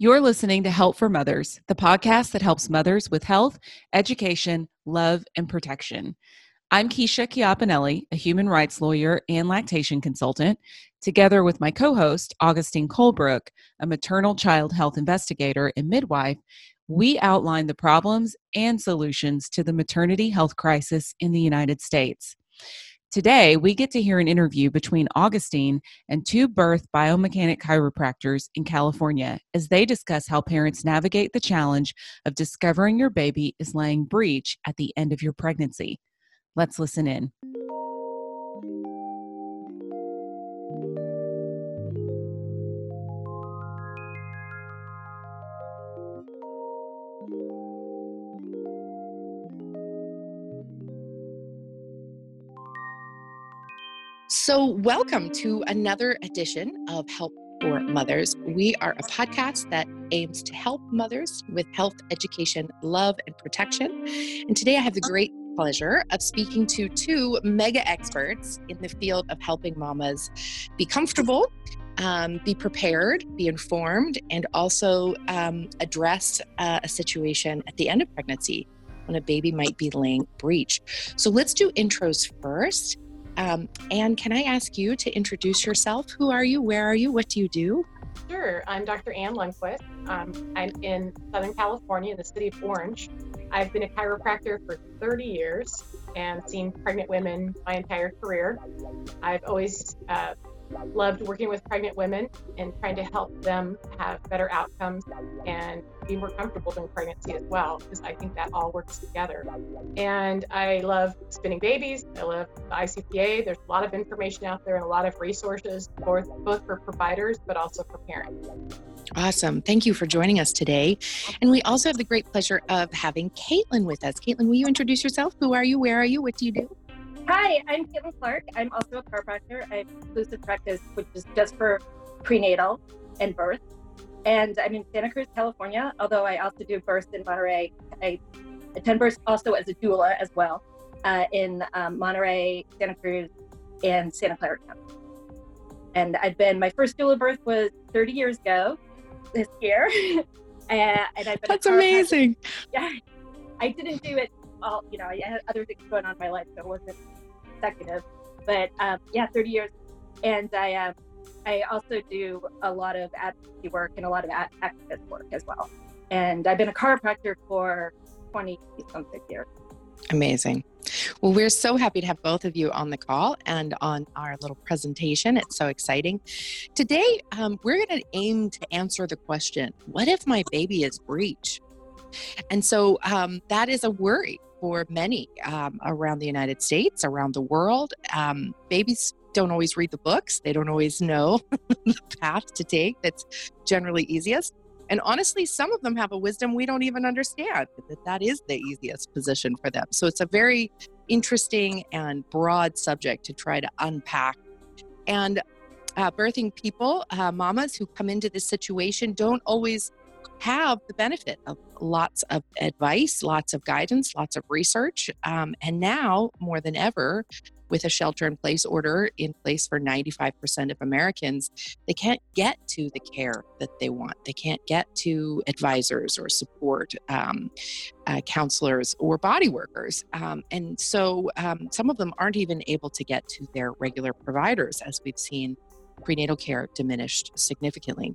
You're listening to Help for Mothers, the podcast that helps mothers with health, education, love, and protection. I'm Keisha Chiappinelli, a human rights lawyer and lactation consultant, together with my co host, Augustine Colebrook, a maternal child health investigator and midwife. We outline the problems and solutions to the maternity health crisis in the United States. Today, we get to hear an interview between Augustine and two birth biomechanic chiropractors in California as they discuss how parents navigate the challenge of discovering your baby is laying breech at the end of your pregnancy. Let's listen in. So, welcome to another edition of Help for Mothers. We are a podcast that aims to help mothers with health, education, love, and protection. And today I have the great pleasure of speaking to two mega experts in the field of helping mamas be comfortable, um, be prepared, be informed, and also um, address uh, a situation at the end of pregnancy when a baby might be laying breech. So, let's do intros first. Um, Anne, can I ask you to introduce yourself? Who are you? Where are you? What do you do? Sure. I'm Dr. Anne Lundquist. Um, I'm in Southern California, in the city of Orange. I've been a chiropractor for 30 years and seen pregnant women my entire career. I've always uh, loved working with pregnant women and trying to help them have better outcomes and be more comfortable during pregnancy as well, because I think that all works together. And I love spinning babies. I love the ICPA. There's a lot of information out there and a lot of resources, both, both for providers, but also for parents. Awesome. Thank you for joining us today. And we also have the great pleasure of having Caitlin with us. Caitlin, will you introduce yourself? Who are you? Where are you? What do you do? Hi, I'm Caitlin Clark. I'm also a chiropractor. I have exclusive practice, which is just for prenatal and birth. And I'm in Santa Cruz, California, although I also do births in Monterey. I attend births also as a doula as well uh, in um, Monterey, Santa Cruz, and Santa Clara County. And I've been, my first doula birth was 30 years ago this year. and, and I've been That's amazing. Yeah. I didn't do it all, you know, I had other things going on in my life, so it wasn't consecutive. But um, yeah, 30 years. And I, um, I also do a lot of advocacy work and a lot of activist work as well. And I've been a chiropractor for 20 something years. Amazing. Well, we're so happy to have both of you on the call and on our little presentation. It's so exciting. Today, um, we're going to aim to answer the question what if my baby is breech? And so um, that is a worry for many um, around the United States, around the world. Um, babies don't always read the books, they don't always know the path to take that's generally easiest. And honestly, some of them have a wisdom we don't even understand that that is the easiest position for them. So it's a very interesting and broad subject to try to unpack. And uh, birthing people, uh, mamas who come into this situation, don't always have the benefit of lots of advice, lots of guidance, lots of research. Um, and now, more than ever, with a shelter in place order in place for 95% of Americans, they can't get to the care that they want. They can't get to advisors or support um, uh, counselors or body workers. Um, and so um, some of them aren't even able to get to their regular providers, as we've seen prenatal care diminished significantly.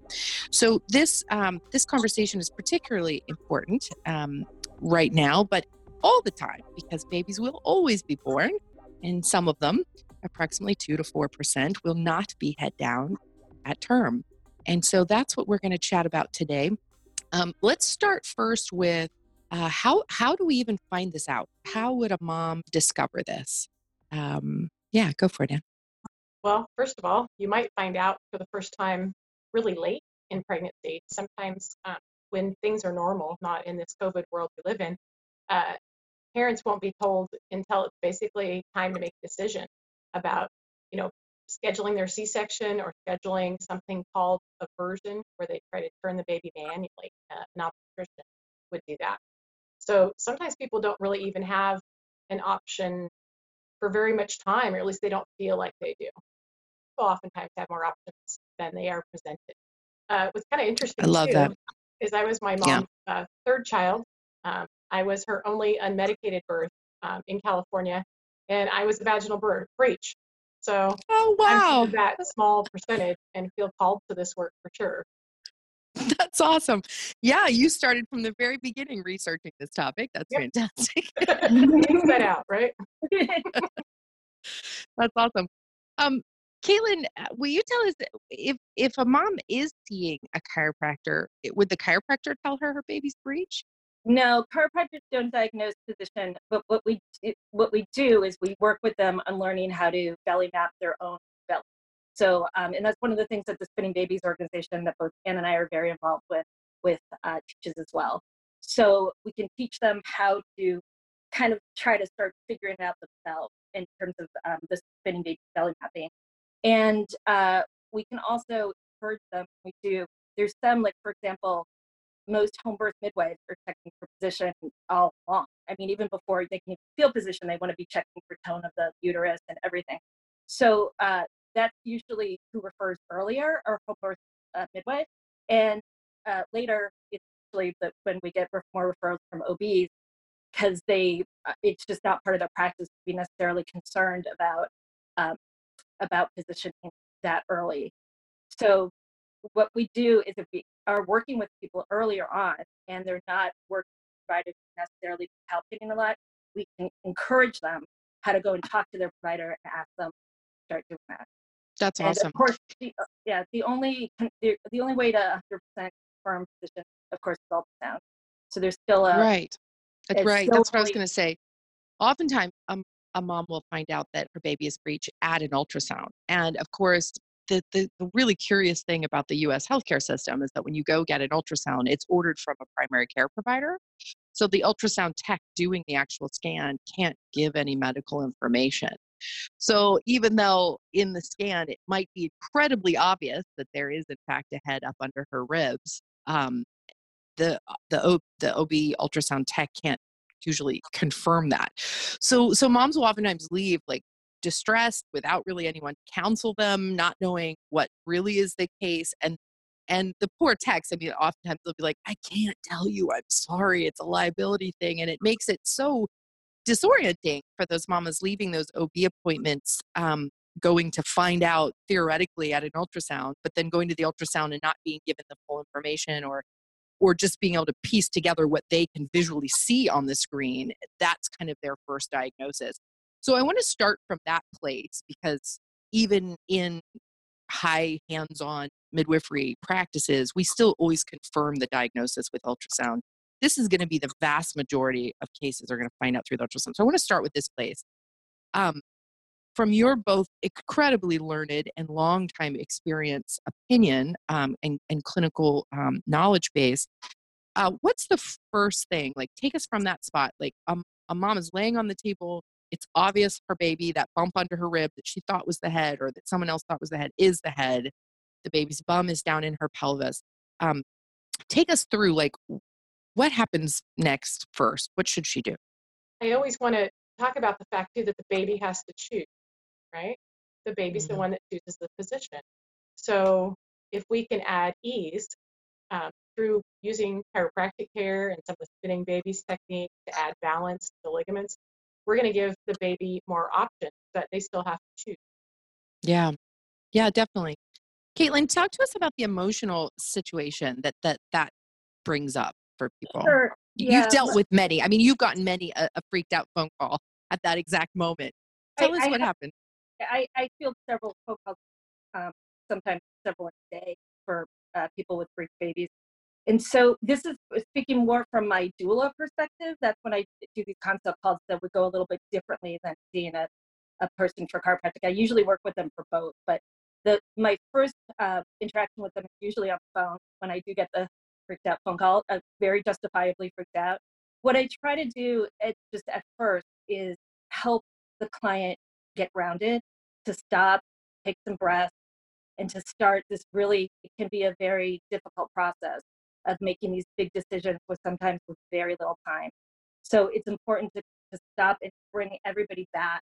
So this um, this conversation is particularly important um, right now, but all the time because babies will always be born, and some of them, approximately two to four percent, will not be head down at term. And so that's what we're going to chat about today. Um, let's start first with uh, how how do we even find this out? How would a mom discover this? Um, yeah, go for it, Anne. Well, first of all, you might find out for the first time really late in pregnancy. Sometimes um, when things are normal, not in this COVID world we live in, uh, parents won't be told until it's basically time to make a decision about, you know, scheduling their C-section or scheduling something called a version where they try to turn the baby manually. Uh, an obstetrician would do that. So sometimes people don't really even have an option for very much time, or at least they don't feel like they do oftentimes have more options than they are presented. uh, was kind of interesting. I love too, that. Is I was my Yeah. mom's uh, third child. Um, I was her only unmedicated birth um, in California, and I was a vaginal birth breech. So Oh I'm wow, that small percentage and feel called to this work for sure. that's awesome. Yeah, you started from the very beginning researching this topic. That's Yep. fantastic. That out, right? That's awesome. Um, Caitlin, uh, will you tell us if if a mom is seeing a chiropractor, would the chiropractor tell her her baby's breech? No, chiropractors don't diagnose position, but what we what we do is we work with them on learning how to belly map their own belly. So, um, and that's one of the things that the Spinning Babies organization that both Anne and I are very involved with with uh, teaches as well. So we can teach them how to kind of try to start figuring out themselves in terms of um, the Spinning Baby belly mapping, and uh, we can also encourage them. We do. There's some like, for example, most home birth midwives are checking for position all along. I mean, even before they can feel position, they want to be checking for tone of the uterus and everything. So uh, that's usually who refers earlier, or home birth uh, midwife, and uh, later it's usually the, when we get more referrals from OBs because they uh, it's just not part of their practice to be necessarily concerned about um, about positioning that early. So what we do is if we are working with people earlier on and they're not working with providers necessarily palpating a lot, we can encourage them how to go and talk to their provider and ask them to start doing that. That's and awesome. of course, the, uh, yeah, the only the, the only way to 100% confirm position, of course, is ultrasound. So there's still a right. That's right. That's what I was going to say. Oftentimes, um, a mom will find out that her baby is breech at an ultrasound, and of course, the, the the really curious thing about the U.S. healthcare system is that when you go get an ultrasound, it's ordered from a primary care provider. So the ultrasound tech doing the actual scan can't give any medical information. So even though in the scan it might be incredibly obvious that there is in fact a head up under her ribs, um, the the the OB ultrasound tech can't usually confirm that. So so moms will oftentimes leave like distressed without really anyone to counsel them, not knowing what really is the case and and the poor techs, I mean, oftentimes they'll be like, I can't tell you, I'm sorry, it's a liability thing. And it makes it so disorienting for those mamas leaving those OB appointments, um, going to find out theoretically at an ultrasound, but then going to the ultrasound and not being given the full information or or just being able to piece together what they can visually see on the screen. That's kind of their first diagnosis. So I want to start from that place because even in high hands-on midwifery practices, we still always confirm the diagnosis with ultrasound. This is going to be the vast majority of cases are going to find out through the ultrasound. So I want to start with this place. Um, from your both incredibly learned and long time experience opinion um, and, and clinical um, knowledge base, uh, what's the first thing? Like, take us from that spot. Like, um, a mom is laying on the table. It's obvious her baby, that bump under her rib that she thought was the head or that someone else thought was the head is the head. The baby's bum is down in her pelvis. Um, take us through, like, what happens next first? What should she do? I always want to talk about the fact too that the baby has to choose, right? The baby's Mhm. the one that chooses the position. So if we can add ease um, through using chiropractic care and some of the spinning babies technique to add balance to the ligaments, we're going to give the baby more options, but they still have to choose. Yeah, yeah, definitely. Caitlin, talk to us about the emotional situation that that that brings up for people. Sure. You've dealt with many. I mean, you've gotten many a, a freaked out phone call at that exact moment. I- Tell us I what have- happened. I, I field several phone calls, um, sometimes several a day for uh, people with breech babies. And so this is speaking more from my doula perspective. That's when I do these consult calls that would go a little bit differently than seeing a, a person for chiropractic. I usually work with them for both, but the my first uh, interaction with them is usually on the phone when I do get the freaked out phone call, uh, very justifiably freaked out. What I try to do just at first is help the client get grounded, to stop, take some breaths, and to start this really, it can be a very difficult process of making these big decisions with sometimes with very little time. So it's important to, to stop and bring everybody back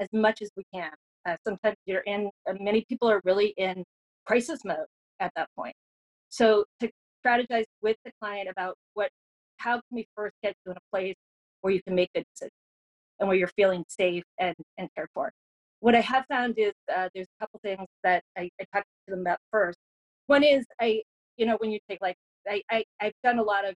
as much as we can. Uh, sometimes you're in, uh, many people are really in crisis mode at that point. So to strategize with the client about what, how can we first get you in a place where you can make good decisions and where you're feeling safe and, and cared for. What I have found is uh, there's a couple things that I, I talked to them about first. One is I, you know, when you take like, I, I, I've done a lot of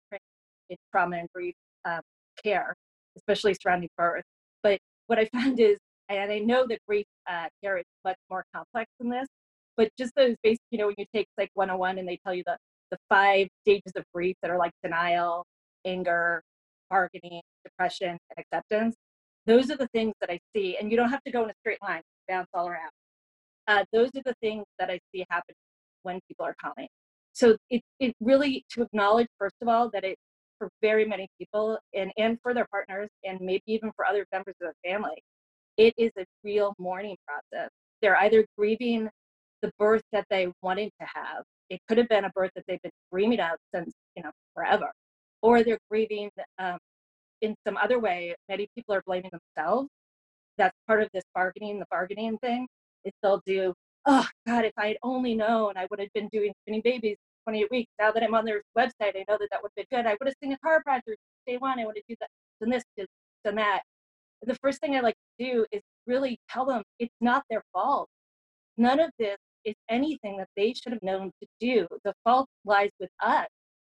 in trauma and grief um, care, especially surrounding birth. But what I found is, and I know that grief uh, care is much more complex than this, but just those basic, you know, when you take like 101 and they tell you the, the five stages of grief that are like denial, anger, bargaining, depression, and acceptance, those are the things that I see. And you don't have to go in a straight line, bounce all around. Uh, those are the things that I see happen when people are calling. So it, it really to acknowledge, first of all, that it for very many people and, and for their partners and maybe even for other members of their family, it is a real mourning process. They're either grieving the birth that they wanted to have. It could have been a birth that they've been dreaming of since, you know, forever. Or they're grieving um, in some other way. Many people are blaming themselves. That's part of this bargaining, the bargaining thing, is they'll do, oh God, if I had only known I would have been doing spinning babies 28 weeks. Now that I'm on their website, I know that that would be good. I would have seen a chiropractor day one. I would have done, done this, done that. The first thing I like to do is really tell them it's not their fault. None of this is anything that they should have known to do. The fault lies with us,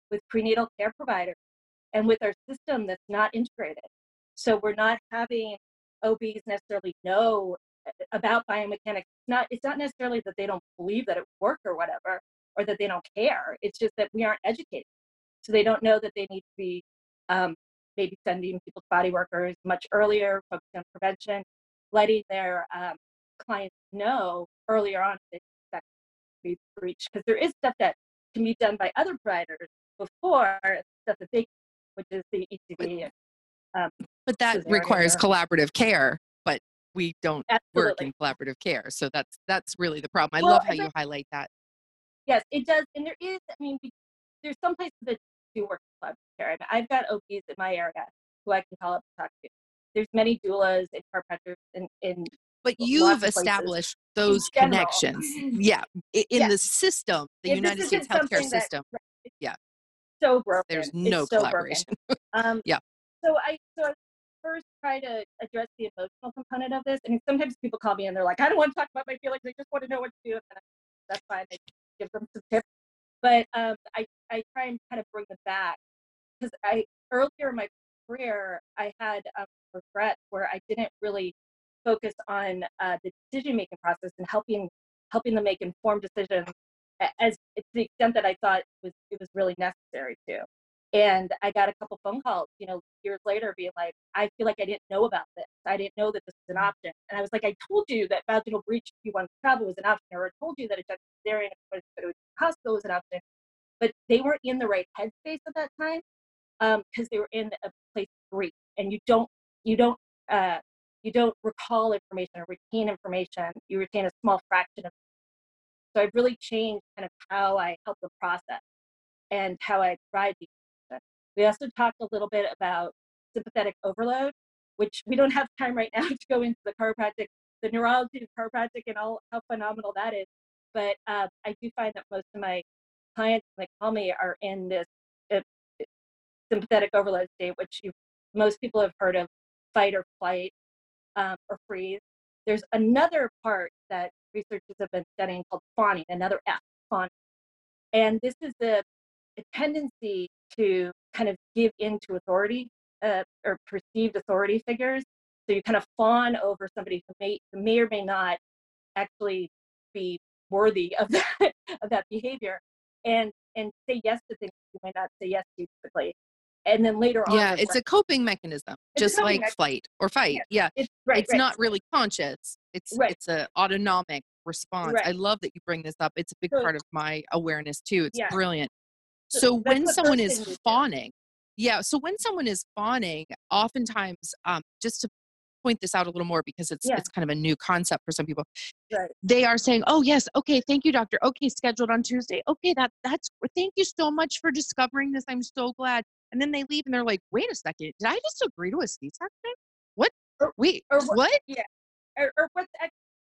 with prenatal care providers, and with our system that's not integrated. So we're not having OBs necessarily know about biomechanics. It's not, it's not necessarily that they don't believe that it work or whatever or that they don't care. It's just that we aren't educated. So they don't know that they need to be um, maybe sending people to body workers much earlier, focusing on prevention, letting their um, clients know earlier on that that be breached. Because there is stuff that can be done by other providers before stuff that they, which is the ECV. Um, but that requires collaborative care. But we don't Absolutely. work in collaborative care, so that's that's really the problem. I well, love how you highlight that yes, it does. And there is, I mean, there's some places that do work in collaborative care. I've got OBs in my area who I can call up and talk to. There's many doulas and chiropractors in, in but you've established those connections. Yeah. In the system, the United States healthcare system. That, right, yeah. So broken. There's no it's collaboration. So um, yeah. So I so I first try to address the emotional component of this. And sometimes people call me and they're like, I don't want to talk about my feelings. I just want to know what to do. And that's fine. I give them some tips. But um, I, I try and kind of bring them back because I earlier in my career I had a regret where I didn't really focus on uh, the decision making process and helping helping them make informed decisions as to the extent that I thought it was it was really necessary to. And I got a couple phone calls, you know, years later being like, I feel like I didn't know about this. I didn't know that this was an option. And I was like, I told you that vaginal breech if you want to travel was an option, or I told you that a cesarean if you to hospital was an option. But they weren't in the right headspace at that time because um, they were in a place of grief. And you don't, you don't, uh, you don't recall information or retain information. You retain a small fraction of. So I've really changed kind of how I help the process and how I provide the we also talked a little bit about sympathetic overload, which we don't have time right now to go into the chiropractic, the neurology of chiropractic and all how phenomenal that is. But uh, I do find that most of my clients that call me are in this uh, sympathetic overload state, which you, most people have heard of fight or flight um, or freeze. There's another part that researchers have been studying called fawning, another F, fawning. And this is the a tendency to kind of give in to authority uh, or perceived authority figures. So you kind of fawn over somebody who may, who may or may not actually be worthy of that of that behavior, and and say yes to things you might not say yes to typically. And then later on, yeah, it's a coping mechanism, just like mechanism. flight or fight. Yeah, yeah. it's, right, it's right. not really conscious. It's right. it's an autonomic response. I love that you bring this up. It's a big so, part of my awareness too. It's yeah. brilliant. So when someone is fawning, yeah, so when someone is fawning, oftentimes, um, just to point this out a little more because it's yeah. it's kind of a new concept for some people. Right. They are saying, "Oh yes, okay, thank you, doctor. Okay, scheduled on Tuesday. Okay, that that's thank you so much for discovering this. I'm so glad." And then they leave and they're like, "Wait a second, did I just agree to a C-section? What? Or, Wait, or what? what? Yeah. Or, or what's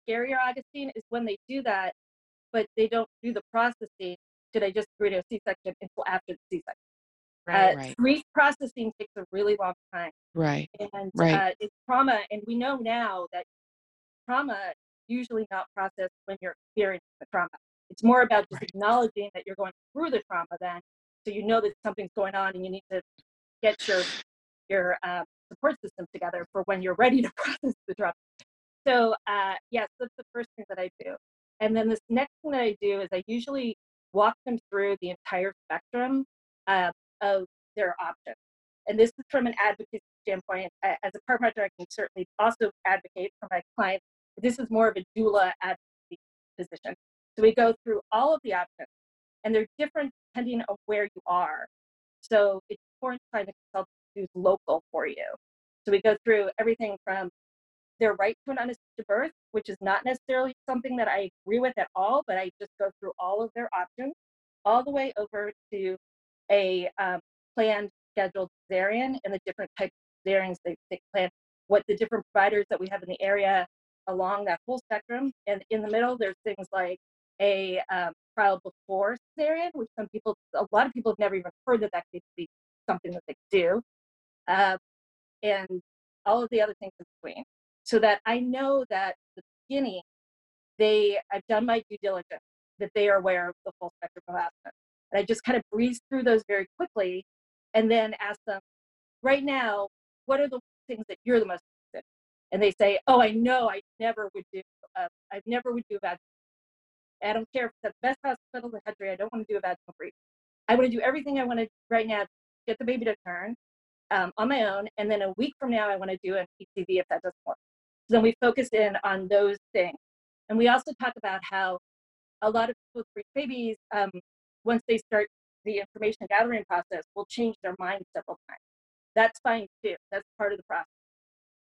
scarier, Augustine, is when they do that, but they don't do the processing Did I just agree to a C-section until after the C-section. Right, uh, right. Grief processing takes a really long time, Right. and Right. uh, it's trauma. And we know now that trauma is usually not processed when you're experiencing the trauma. It's more about just Right. acknowledging that you're going through the trauma, then, so you know that something's going on, and you need to get your your um, support system together for when you're ready to process the trauma. So uh, yes, that's the first thing that I do. And then this next thing that I do is I usually walk them through the entire spectrum uh, of their options. And this is from an advocacy standpoint. As a partner, I can certainly also advocate for my clients. But this is more of a doula advocacy position. So we go through all of the options, and they're different depending on where you are. So it's important to find a consultant who's local for you. So we go through everything from their right to an unassisted birth, which is not necessarily something that I agree with at all, but I just go through all of their options, all the way over to a um, planned scheduled cesarean and the different types of cesareans they, they plan, what the different providers that we have in the area along that whole spectrum. And in the middle, there's things like a um, trial before cesarean, which some people, a lot of people have never even heard that that could be something that they do. Uh, and all of the other things in between so that I know that at the beginning they I've done my due diligence, that they are aware of the full spectrum of abstinence. And I just kind of breeze through those very quickly and then ask them, right now, what are the things that you're the most interested in? And they say, oh, I know I never would do, uh, I never would do a vaginal. I don't care if it's the best hospital in the country. I don't want to do a vaginal breech. I want to do everything I want to right now get the baby to turn um, on my own. And then a week from now, I want to do an ECV if that doesn't work. So then we focus in on those things. And we also talk about how a lot of people with babies, um, once they start the information gathering process, will change their mind several times. That's fine too. That's part of the process.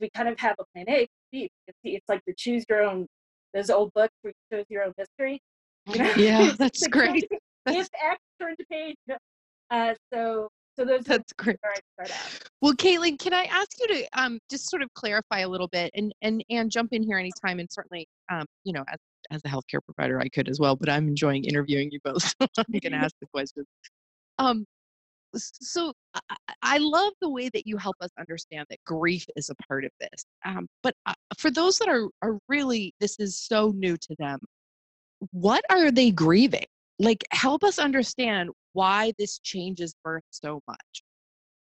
We kind of have a plan A, B, C. It's like the choose your own, those old books where you choose your own history. You know? Yeah, that's great. If X turn to page. Uh, so, so those That's great. where I start out. Well, Caitlin, can I ask you to um, just sort of clarify a little bit and and and jump in here anytime? And certainly, um, you know, as as a healthcare provider, I could as well. But I'm enjoying interviewing you both, so I'm going to ask the questions. Um, so I, I- I love the way that you help us understand that grief is a part of this. Um, but uh, for those that are are really, this is so new to them. What are they grieving? Like, help us understand why this changes birth so much.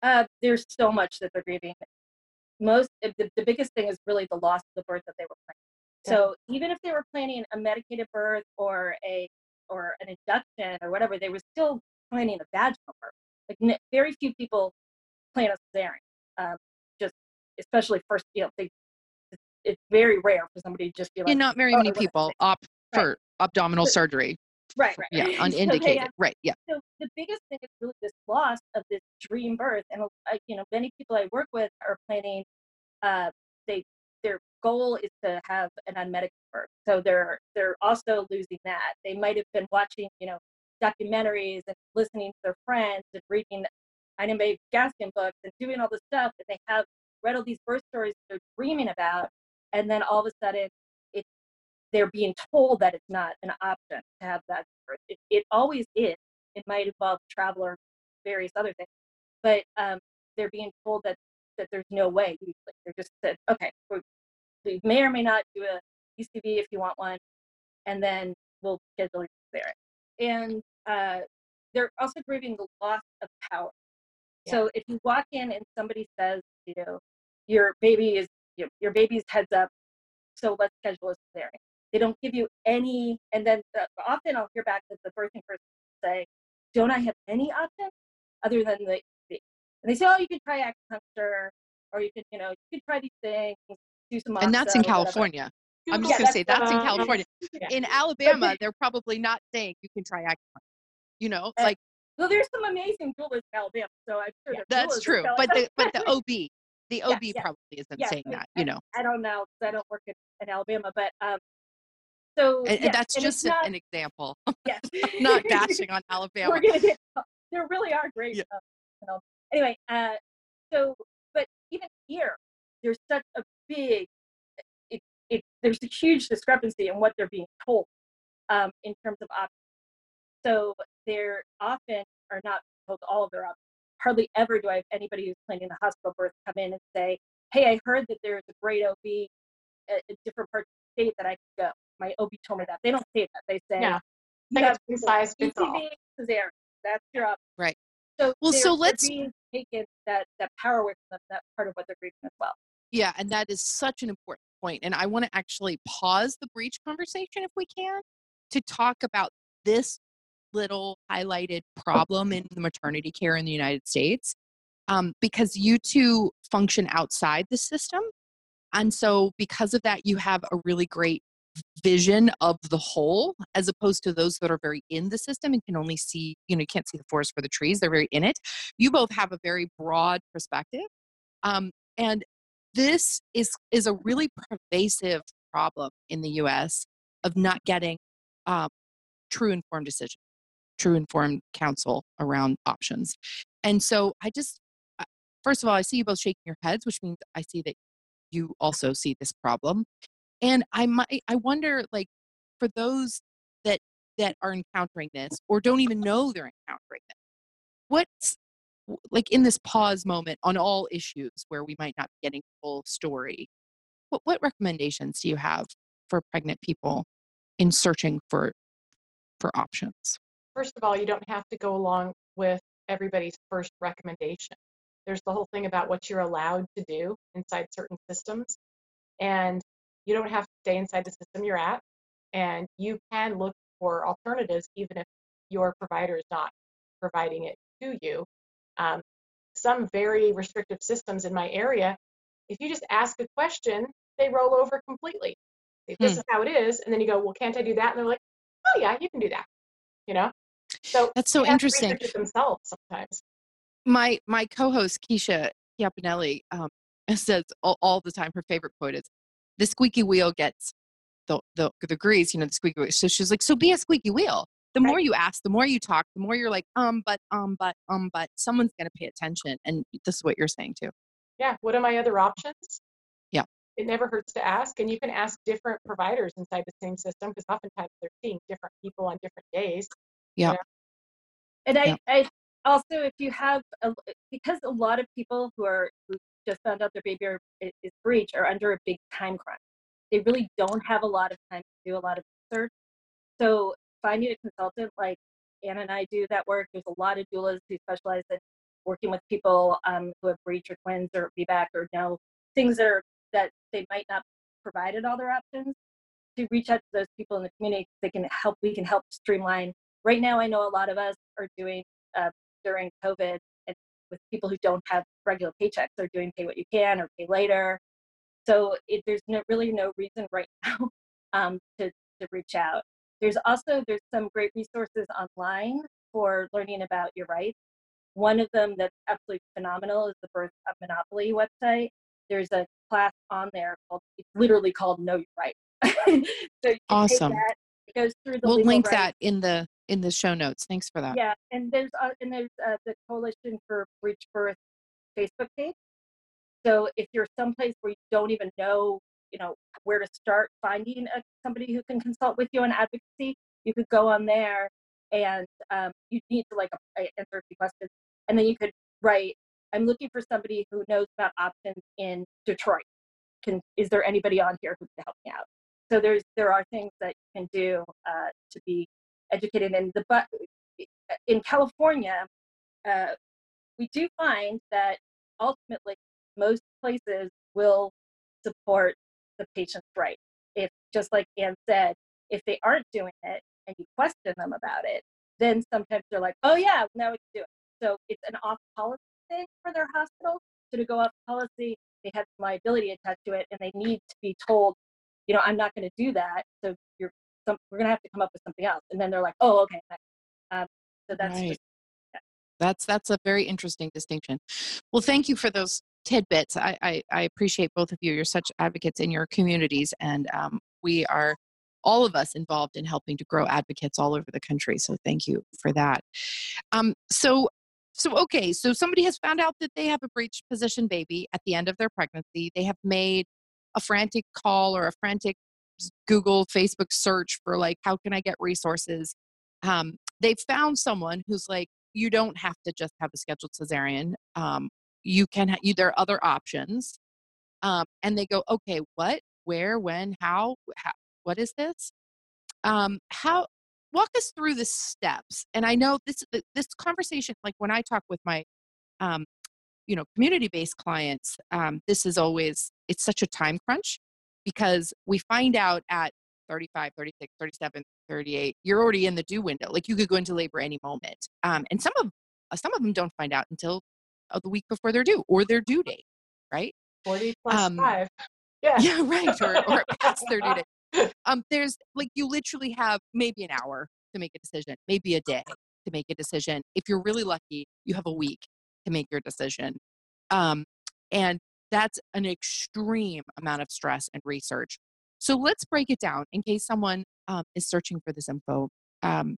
Uh, there's so much that they're grieving. Most uh, the, the biggest thing is really the loss of the birth that they were planning. So even if they were planning a medicated birth or a or an induction or whatever, they were still planning a vaginal birth. Like n- very few people plan a cesarean. Um, just especially first, you know, they, it's, it's very rare for somebody to just be like, and not very "Oh, many people cesarean." opt Right. for abdominal But- surgery. right, right, Yeah, So unindicated. have- Right. Yeah. so the biggest thing is really this loss of this dream birth and uh, you know many people i work with are planning uh they their goal is to have an unmedicated birth so they're they're also losing that they might have been watching you know documentaries and listening to their friends and reading Ina May Gaskin books and doing all this stuff and they have read all these birth stories they're dreaming about and then all of a sudden they're being told that it's not an option to have that birth it, it always is it might involve travel or various other things, but um, they're being told that that there's no way. Usually, they're just said, okay, we're, may or may not do a ECV if you want one, and then we'll schedule you there. And uh, they're also grieving the loss of power. So if you walk in and somebody says you know, your baby is your, your baby's heads up, so let's schedule a cesarean. They don't give you any, and then uh, often I'll hear back that the birthing person say, don't I have any options other than the ECV? And they say, oh, you can try acupuncture, or you can, you know, you can try these things, do some. And that's in. California. I'm just Yeah, going to say that's, in California. yeah. In Alabama, they're probably not saying you can try acupuncture. You know, Uh, like Well, there's some amazing doulas in Alabama, so I'm sure Yeah, that's true. But the but the OB, the OB yeah. probably isn't saying that. You know, I don't know 'cause I don't work in, in Alabama, but um, so and, yeah, and that's and just not, an example. yes. not bashing on Alabama. We're gonna get. There really are great. Yeah. Uh. Anyway, uh, so but even here, there's such a big. It, it there's a huge discrepancy in what they're being told, um, in terms of options. So there often are not told all of their options. Hardly ever do I have anybody who's planning a hospital birth come in and say, "Hey, I heard that there's a great OB at, at different parts of the state that I could go." My OB told me that. They don't say that. They say, Yeah. "You Like have it's size fits all. Cesarean. That's your option." Right. So Well, so let's- take taken that that power away from them. That's part of what they're grieving as well. Yeah, and that is such an important point. And I want to actually pause the breech conversation if we can to talk about this little highlighted problem in the maternity care in the United States. Um, because you two function outside the system. And so, because of that, you have a really great vision of the whole as opposed to those that are very in the system and can only see, you know, you can't see the forest for the trees. They're very in it. You both have a very broad perspective. Um, and this is is a really pervasive problem in the U.S. of not getting um, true informed decision, true informed counsel around options. And so I just, first of all, I see you both shaking your heads, which means I see that you also see this problem. And I might, I wonder, like, for those that that are encountering this or don't even know they're encountering this, what's like in this pause moment on all issues where we might not be getting full story what, what recommendations do you have for pregnant people in searching for for options First of all, you don't have to go along with everybody's first recommendation. There's the whole thing about what you're allowed to do inside certain systems. And you don't have to stay inside the system you're at. And you can look for alternatives even if your provider is not providing it to you. Um, some very restrictive systems in my area, if you just ask a question, they roll over completely. This Hmm. is how it is. And then you go, Well, can't I do that? And they're like, Oh, yeah, you can do that. You know? So that's so they have to interesting themselves sometimes. my my co-host keisha Chiappinelli, um, says all, all the time her favorite quote is the squeaky wheel gets the, the the grease you know the squeaky wheel so she's like so be a squeaky wheel the Right. more you ask the more you talk the more you're like um but um but um but someone's going to pay attention and this is what you're saying too Yeah. What are my other options? Yeah. It never hurts to ask. And you can ask different providers inside the same system because oftentimes they're seeing different people on different days. Yeah. And I, Yeah. I also, if you have, a, because a lot of people who are who just found out their baby is breech are under a big time crunch. They really don't have a lot of time to do a lot of research. So finding a consultant like Anna and I do that work. There's a lot of doulas who specialize in working with people um, who have breech or twins or VBAC or know things that are that they might not provided all their options. To reach out to those people in the community, they can help. We can help streamline right now i know a lot of us are doing uh, during covid with people who don't have regular paychecks they're doing pay what you can or pay later so it, there's no, really no reason right now um, to, to reach out there's also there's some great resources online for learning about your rights one of them that's absolutely phenomenal is the birth of monopoly website there's a class on there called it's literally called know your rights so you can take Awesome. that. it goes through the we'll link rights. that in the in the show notes thanks for that Yeah, and there's uh, and there's uh, the Coalition for Breech Birth Facebook page. So if you're someplace where you don't even know, you know, where to start finding a, somebody who can consult with you on advocacy, you could go on there and um, you need to like answer a few questions, and then you could write, "I'm looking for somebody who knows about options in Detroit. Can is there anybody on here who can help me out?" So there's there are things that you can do uh, to be educated in the but in California, uh, we do find that ultimately most places will support the patient's right. If just like Anne said, if they aren't doing it and you question them about it, then sometimes they're like, "Oh yeah, now we can do it." So it's an off policy thing for their hospital. So to go off policy, they have liability attached to it, and they need to be told, you know, I'm not going to do that. So you're some, we're going to have to come up with something else. And then they're like, oh, okay. Um, so that's Right. just, That's that's a very interesting distinction. Well, thank you for those tidbits. I I, I appreciate both of you. You're such advocates in your communities, and um, we are all of us involved in helping to grow advocates all over the country. So thank you for that. Um, so so okay, so somebody has found out that they have a breech position baby at the end of their pregnancy. They have made a frantic call or a frantic Google, Facebook search for like how can I get resources. Um, they've found someone who's like, you don't have to just have a scheduled cesarean. Um, you can, ha- you, there are other options. Um, and they go, okay, what, where, when, how, how what is this? Um, how, walk us through the steps. And I know this, this conversation, like when I talk with my, um, you know, community-based clients, um, this is always, it's such a time crunch because we find out at 35, 36, 37, 38, you're already in the due window. Like you could go into labor any moment. Um, and some of uh, some of them don't find out until uh, the week before they're due or their due date, right? 40 plus um, five. Yeah. Yeah, right. Or, or past their due date. Um, there's like you literally have maybe an hour to make a decision, maybe a day to make a decision. If you're really lucky, you have a week to make your decision. Um, and that's an extreme amount of stress and research. So let's break it down in case someone um, is searching for this info. Um,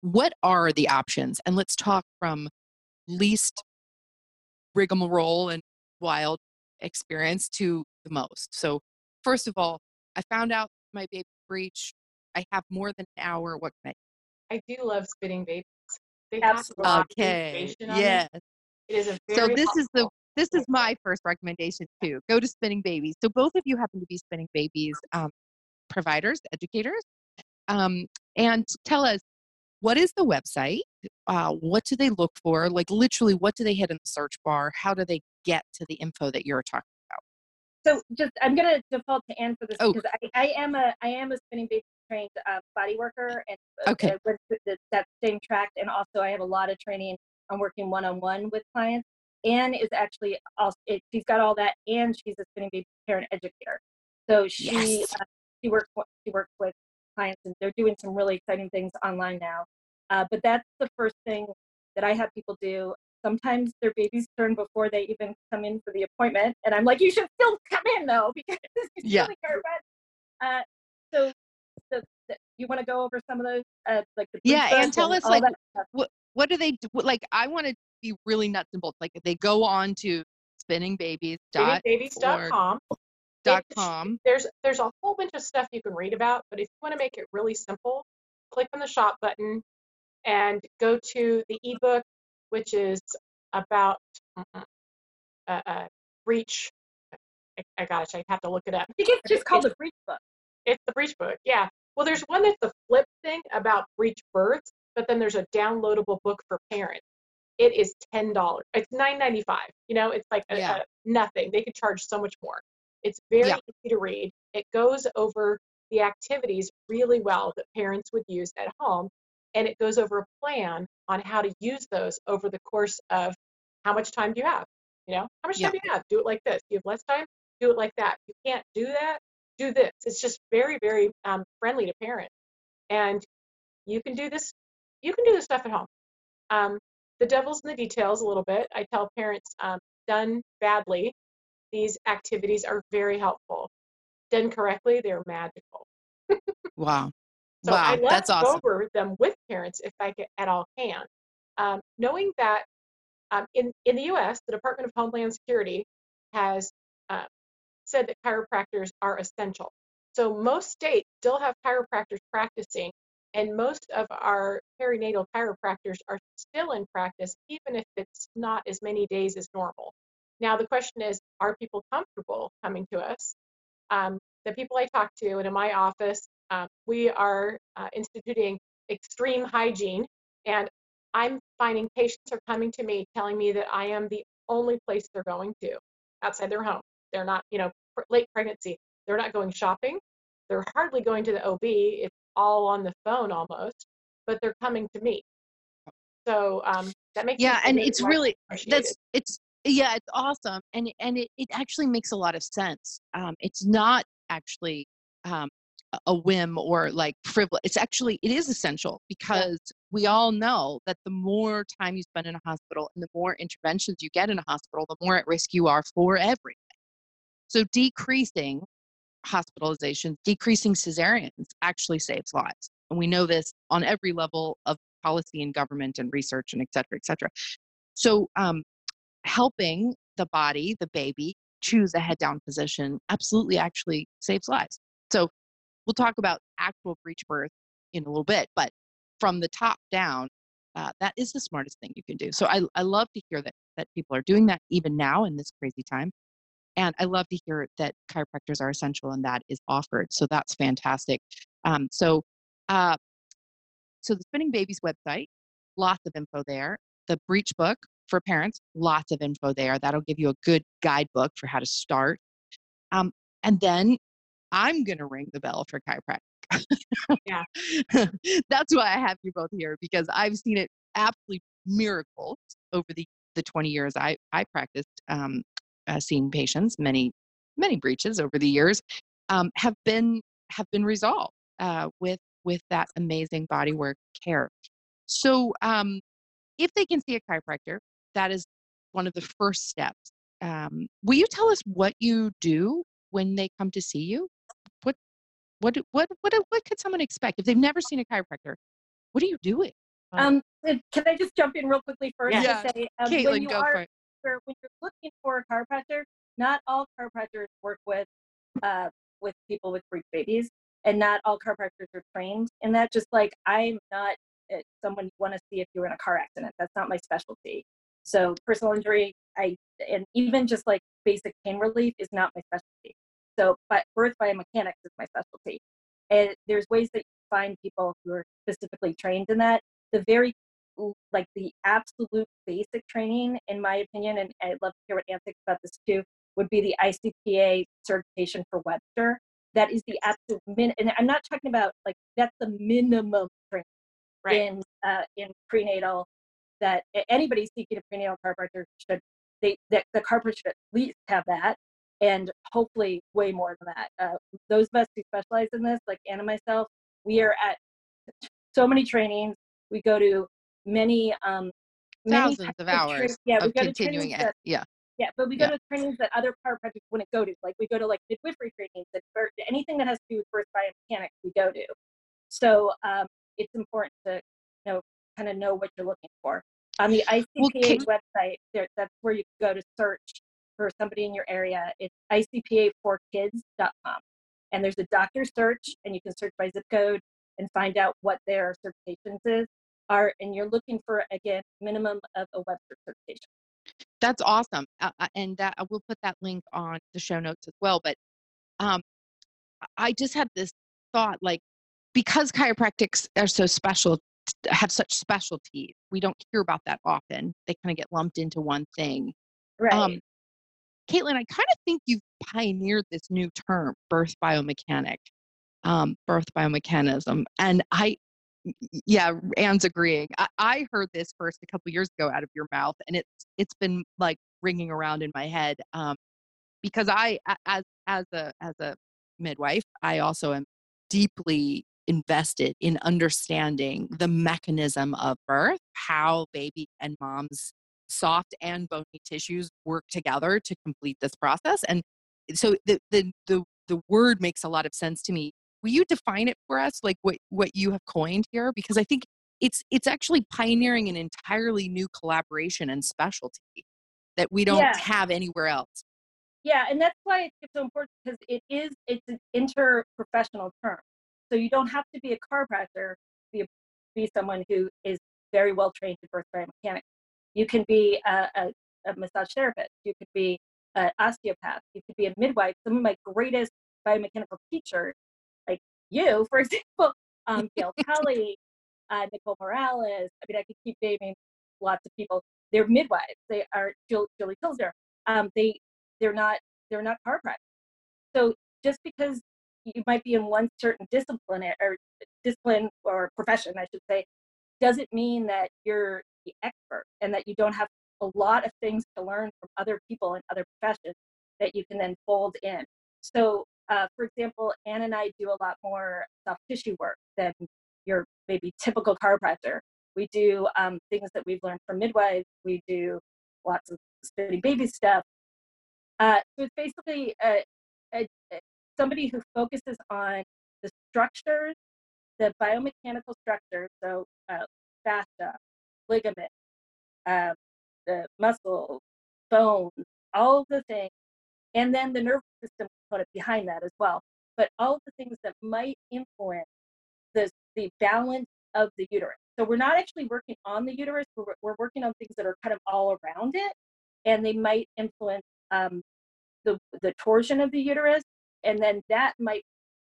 what are the options? And let's talk from least rigmarole and wild experience to the most. So, first of all, I found out my baby breech. I have more than an hour. What can I? I do love Spinning Babies. They Absolutely. Okay. Yes. It. it is a so this is the this is my first recommendation too. Go to Spinning Babies. So both of you happen to be Spinning Babies um, providers, educators, um, and tell us what is the website? Uh, what do they look for? Like literally, what do they hit in the search bar? How do they get to the info that you're talking about? So just I'm going to default to Anne for this oh. because I, I am a I am a Spinning Babies trained uh, body worker and uh, okay. with the, that same track, and also I have a lot of training on working one on one with clients. Anne is actually also it, she's got all that, and she's a spinning baby parent educator. So she yes. uh, she works she works with clients, and they're doing some really exciting things online now. Uh, but that's the first thing that I have people do. Sometimes their babies turn before they even come in for the appointment, and I'm like, you should still come in though because yeah. Really uh, so the, the, you want to go over some of those, uh, like the yeah, and tell us like what what do they do? Like I want to be really nuts and bolts. Like they go on to spinningbabies dot spinningbabies.com. Dot com. There's there's a whole bunch of stuff you can read about, but if you want to make it really simple, click on the shop button and go to the ebook, which is about uh, uh, breech. I, I gosh, I have to look it up. I think it's just called the breech book. It's the breech book, yeah. Well, there's one that's a flip thing about breech births, but then there's a downloadable book for parents it is ten dollars. It's nine ninety five. You know, it's like a, yeah. a, nothing. They could charge so much more. It's very yeah. easy to read. It goes over the activities really well that parents would use at home, and it goes over a plan on how to use those over the course of how much time do you have. You know, how much yeah. time do you have? Do it like this. You have less time? Do it like that. You can't do that. Do this. It's just very, very um, friendly to parents, and you can do this. You can do this stuff at home. Um, the devil's in the details a little bit. I tell parents, um, done badly, these activities are very helpful. Done correctly, they're magical. wow. So wow, I let that's awesome. over them with parents if I at all can. Um, knowing that um, in, in the US, the Department of Homeland Security has uh, said that chiropractors are essential. So most states still have chiropractors practicing and most of our perinatal chiropractors are still in practice, even if it's not as many days as normal. Now, the question is are people comfortable coming to us? Um, the people I talk to, and in my office, um, we are uh, instituting extreme hygiene, and I'm finding patients are coming to me telling me that I am the only place they're going to outside their home. They're not, you know, late pregnancy. They're not going shopping. They're hardly going to the OB. All on the phone almost, but they're coming to me. So um, that makes yeah, and it's really that's it's yeah, it's awesome, and and it, it actually makes a lot of sense. Um, it's not actually um, a whim or like frivolous. It's actually it is essential because yeah. we all know that the more time you spend in a hospital and the more interventions you get in a hospital, the more at risk you are for everything. So decreasing hospitalizations, decreasing cesareans actually saves lives. And we know this on every level of policy and government and research and et cetera, et cetera. So um, helping the body, the baby, choose a head down position absolutely actually saves lives. So we'll talk about actual breech birth in a little bit, but from the top down, uh, that is the smartest thing you can do. So I, I love to hear that that people are doing that even now in this crazy time. And I love to hear that chiropractors are essential and that is offered. So that's fantastic. Um, so, uh, so the Spinning Babies website, lots of info there. The Breech book for parents, lots of info there. That'll give you a good guidebook for how to start. Um, and then I'm going to ring the bell for chiropractic. Yeah. That's why I have you both here because I've seen it absolutely miracles over the, the 20 years I, I practiced um, uh, seeing patients, many, many breeches over the years um, have been, have been resolved uh, with, with that amazing bodywork care. So um, if they can see a chiropractor, that is one of the first steps. Um, will you tell us what you do when they come to see you? What, what, what, what, what could someone expect if they've never seen a chiropractor? What are you doing? Um, can I just jump in real quickly first Yeah. to say, um, when Caitlin, you go are for when you're looking for a chiropractor, not all chiropractors work with uh, with people with breech babies, and not all chiropractors are trained in that. Just like I'm not uh, someone you want to see if you're in a car accident. That's not my specialty. So personal injury, I and even just like basic pain relief is not my specialty. So, but birth biomechanics is my specialty, and there's ways that you find people who are specifically trained in that. The very like the absolute basic training, in my opinion, and I'd love to hear what Anne thinks about this too, would be the ICPA certification for Webster. That is the absolute min, and I'm not talking about like that's the minimum training Right. in uh, in prenatal that anybody seeking a prenatal chiropractor should they that the chiropractor should at least have that and hopefully way more than that. Uh, those of us who specialize in this, like Anna and myself, we are at so many trainings. We go to many um many Thousands of hours yeah, we of continuing it. that Yeah. yeah, but we go Yeah. to trainings that other chiropractors wouldn't go to. Like we go to like midwifery trainings and or anything that has to do with birth biomechanics, we go to. So um, it's important to you know kind of know what you're looking for. On the ICPA Well, Kate- website, there, that's where you can go to search for somebody in your area. It's icpa4kids.com, and there's a doctor search, and you can search by zip code and find out what their certifications is are. And you're looking for again minimum of a Webster certification. That's awesome. Uh, uh, and that I will put that link on the show notes as well. But um, I- just had this thought like, because chiropractics are so special, have such specialties, we don't hear about that often. They kind of get lumped into one thing. Right. Um, Caitlin, I kind of think you've pioneered this new term, birth biomechanic, um, birth biomechanism. And I, yeah, Anne's agreeing. I, I heard this first a couple years ago out of your mouth, and it's it's been like ringing around in my head um, because I, as as a as a midwife, I also am deeply invested in understanding the mechanism of birth, how baby and mom's soft and bony tissues work together to complete this process. And so the the the, the word makes a lot of sense to me. Will you define it for us, like what what you have coined here? Because I think it's it's actually pioneering an entirely new collaboration and specialty that we don't Yeah. have anywhere else. Yeah, and that's why it's so important because it is it's an interprofessional term. So you don't have to be a chiropractor to be, a, be someone who is very well trained in birth biomechanics. You can be a, a, a massage therapist. You could be an osteopath. You could be a midwife. Some of my greatest biomechanical teachers, you, for example, um, Gail Tully, uh, Nicole Morales. I mean, I could keep naming lots of people. They're midwives. They are Jill, Julie Pilsner. Um, they they're not they're not chiropractors. So just because you might be in one certain discipline or discipline or profession, I should say, doesn't mean that you're the expert and that you don't have a lot of things to learn from other people in other professions that you can then fold in. So, uh, for example, Anne and I do a lot more soft tissue work than your maybe typical chiropractor. We do um, things that we've learned from midwives. We do lots of baby stuff. Uh, so it's basically a, a, a- somebody who focuses on the structures, the biomechanical structures, so uh, fascia, ligament, um, the muscles, bones, all the things, and then the nervous system component behind that as well. But all the things that might influence the, the balance of the uterus. So we're not actually working on the uterus, we're, we're working on things that are kind of all around it, and they might influence um, the, the torsion of the uterus, and then that might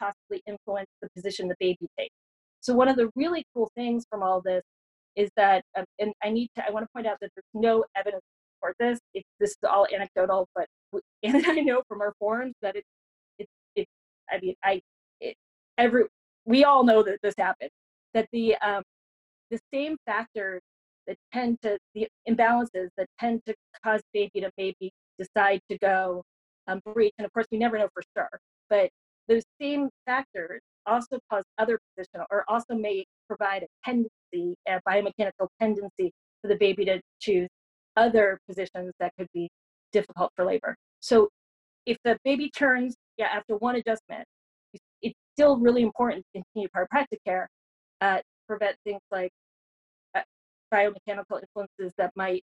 possibly influence the position the baby takes. So one of the really cool things from all this is that, um, and I need to, I want to point out that there's no evidence for this. It, this is all anecdotal, but and I know from our forums that it's, it's, it's. I mean, I, it, every, we all know that this happened. That the, um, the same factors that tend to the imbalances that tend to cause baby to maybe decide to go um, breech, and of course we never know for sure, but those same factors also cause other positional or also may provide a tendency, a biomechanical tendency for the baby to choose other positions that could be difficult for labor. So if the baby turns yeah, after one adjustment, it's still really important to continue chiropractic care uh, to prevent things like uh, biomechanical influences that might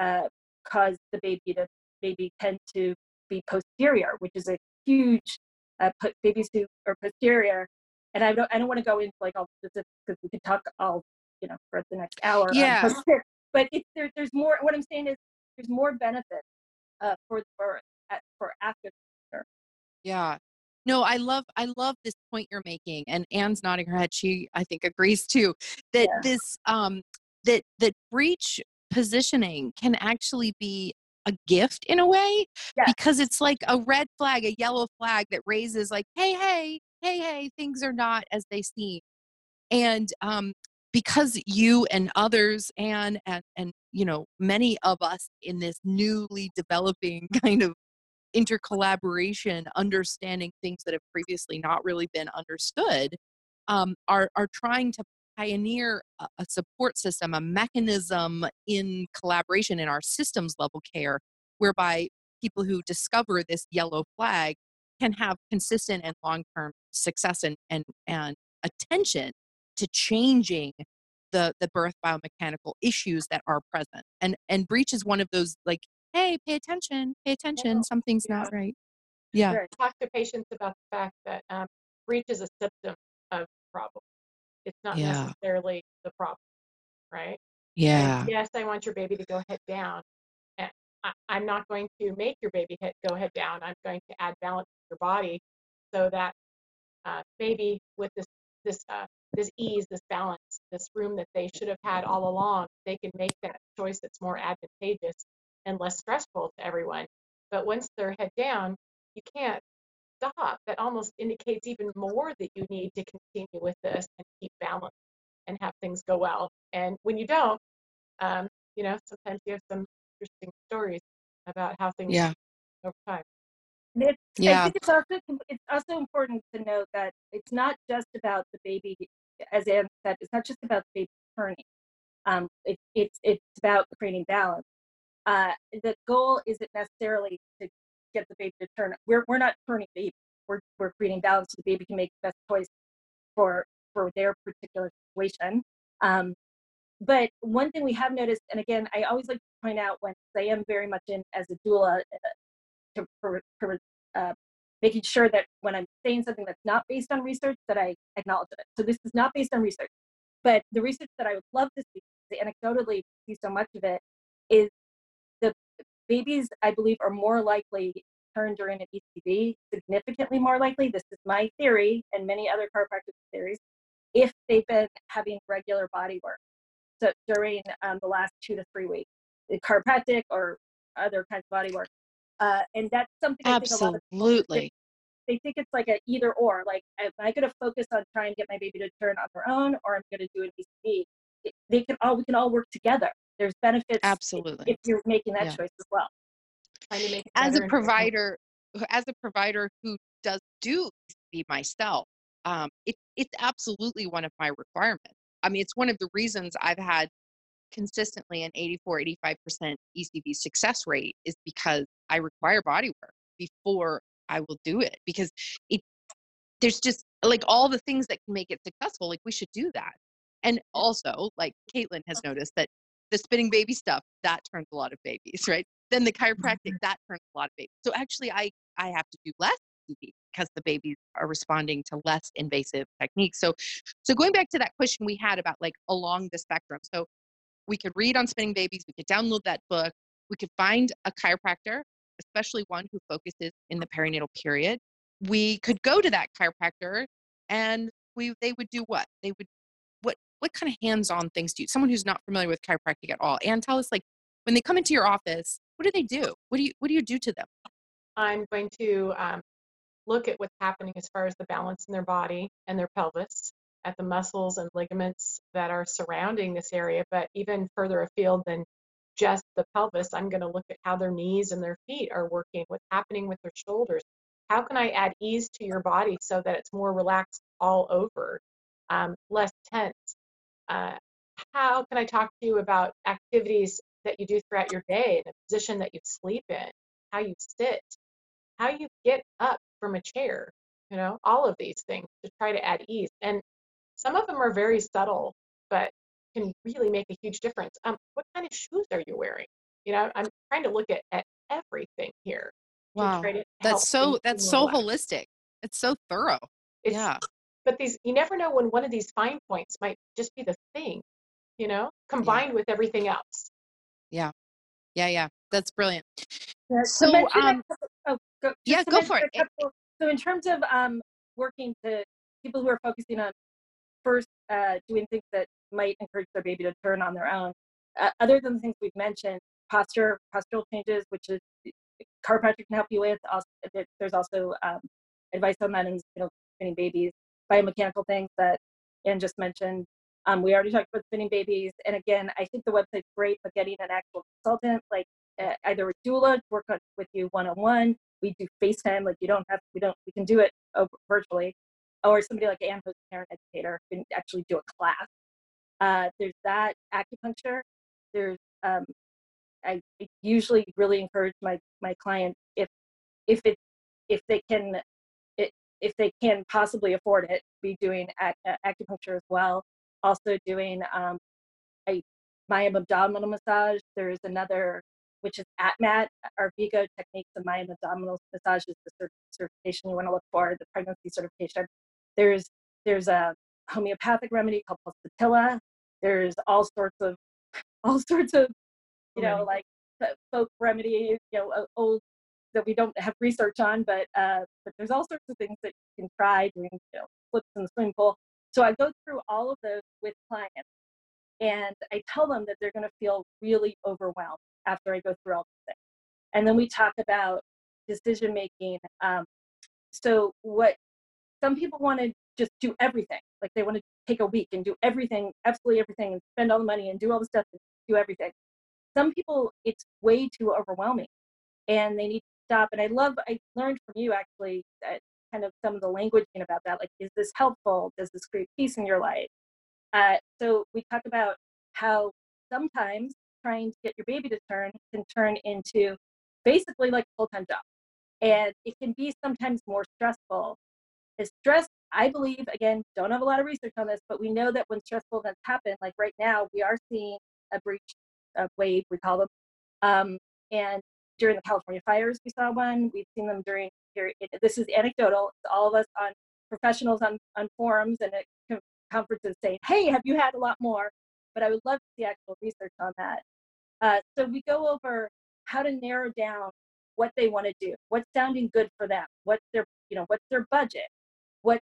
uh, cause the baby to maybe tend to be posterior, which is a huge uh, put babies who are posterior. And I don't I don't want to go into like all specifics because we could talk all you know for the next hour. Yeah. but it's there, there's more. What I'm saying is there's more benefit uh, for for for after. Yeah. No, I love I love this point you're making, and Anne's nodding her head. She I think agrees too that Yeah. this um that that breech positioning can actually be a gift in a way Yeah. because it's like a red flag, a yellow flag that raises like, hey, hey, hey, hey, things are not as they seem. And um, because you and others and and and you know many of us in this newly developing kind of intercollaboration, understanding things that have previously not really been understood, um, are are trying to pioneer a, a support system, a mechanism in collaboration in our systems level care, whereby people who discover this yellow flag can have consistent and long term success and, and and attention to changing the the birth biomechanical issues that are present. And and breech is one of those like, hey, pay attention, pay attention, something's Yeah. not right. Yeah. Right. talk to patients about the fact that um, breech is a symptom of the problem. It's not Yeah. necessarily the problem, right? And Yeah. yes, I want your baby to go head down. And I, I'm not going to make your baby head, go head down. I'm going to add balance to your body so that uh, baby with this this uh, this ease, this balance, this room that they should have had all along, they can make that choice that's more advantageous and less stressful to everyone. But once they're head down, you can't stop. That almost indicates even more that you need to continue with this and keep balance and have things go well. And when you don't, um, you know, sometimes you have some interesting stories about how things Yeah. over time. It's, I think it's also it's also important to note that it's not just about the baby, as Anne said, it's not just about the baby turning. Um, it, it's it's about creating balance. Uh, the goal isn't necessarily to get the baby to turn. We're we're not turning baby. We're we're creating balance so the baby can make the best choice for for their particular situation. Um, but one thing we have noticed, and again, I always like to point out when I am very much in as a doula uh, to for, for uh, making sure that when I'm saying something that's not based on research, that I acknowledge it. So this is not based on research, but the research that I would love to see, anecdotally see so much of it, is babies I believe are more likely to turn during an ECV, significantly more likely. This is my theory and many other chiropractic theories. If they've been having regular body work, so during um, the last two to three weeks, the chiropractic or other kinds of body work. Uh, and that's something I think a lot of people Absolutely. they think it's like a either or. Like, am I going to focus on trying to get my baby to turn on their own, or I'm going to do an ECV? They can all we can all work together. There's benefits Absolutely. if you're making that Yeah. choice as well. As a provider as a provider who does do ECV myself um, it, it's absolutely one of my requirements i mean it's one of the reasons i've had consistently an 84 85% ecv success rate is because i require body work before i will do it because it there's just like all the things that can make it successful like we should do that and also like caitlin has noticed that the spinning baby stuff that turns a lot of babies right then the chiropractic mm-hmm. that turns a lot of babies so actually i i have to do less because the babies are responding to less invasive techniques. So, so going back to that question we had about like along the spectrum. So we could read on spinning babies, we could download that book, we could find a chiropractor, especially one who focuses in the perinatal period. We could go to that chiropractor and we they would do what? They would what kind of hands-on things do you someone who's not familiar with chiropractic at all? And tell us like when they come into your office, what do they do? What do you what do you do to them? I'm going to um, look at what's happening as far as the balance in their body and their pelvis, at the muscles and ligaments that are surrounding this area, but even further afield than just the pelvis, I'm going to look at how their knees and their feet are working, what's happening with their shoulders. How can I add ease to your body so that it's more relaxed all over, um, less tense? Uh, how can I talk to you about activities that you do throughout your day, the position that you sleep in, how you sit, how you get up from a chair, you know, all of these things to try to add ease. And some of them are very subtle, but can really make a huge difference. Um, what kind of shoes are you wearing? You know, I'm trying to look at, at everything here. Wow. That's so that's so holistic. It's so thorough. It's, yeah. But these you never know when one of these fine points might just be the thing, you know, combined yeah. with everything else. Yeah. Yeah, yeah. That's brilliant. Yeah, so um oh, go, yeah, go for it. Couple, so in terms of um working to people who are focusing on first uh, doing things that might encourage their baby to turn on their own. Uh, other than the things we've mentioned, posture, postural changes, which is chiropractic can help you with. Also, there's also um, advice on that in you know, spinning babies, biomechanical things that Anne just mentioned. Um, we already talked about spinning babies, and again, I think the website's great, but getting an actual consultant, like uh, either a doula, to work on, with you one on one. We do FaceTime, like you don't have, we don't, we can do it virtually or somebody like Anne, who's a parent educator, can actually do a class. Uh, there's that acupuncture. There's um, I usually really encourage my my clients if if it if they can if they can possibly afford it, be doing acupuncture as well. Also doing um, a Maya abdominal massage. There's another which is ATMAT, Arvigo techniques of Maya abdominal massage is the certification you want to look for, the pregnancy certification. There's there's a homeopathic remedy called pulsatilla. There's all sorts of all sorts of you know like folk remedies, you know, old that we don't have research on, but uh, but there's all sorts of things that you can try doing you know flips in the swimming pool. So I go through all of those with clients, and I tell them that they're going to feel really overwhelmed after I go through all these things. And then we talk about decision making. Um, so what some people want to just do everything. Like they want to take a week and do everything, absolutely everything, and spend all the money and do all the stuff and do everything. Some people, it's way too overwhelming and they need stop. And I love, I learned from you actually that kind of some of the language about that. Like, is this helpful? Does this create peace in your life? Uh, so we talk about how sometimes trying to get your baby to turn can turn into basically like a full-time job and it can be sometimes more stressful is stress i believe again don't have a lot of research on this but we know that when stressful events happen like right now we are seeing a breech a wave we call them um, and during the california fires we saw one we've seen them during this is anecdotal all of us on professionals on, on forums and at conferences saying hey have you had a lot more? But i would love to see actual research on that. Uh, so we go over how to narrow down what they want to do what's sounding good for them what's their you know what's their budget what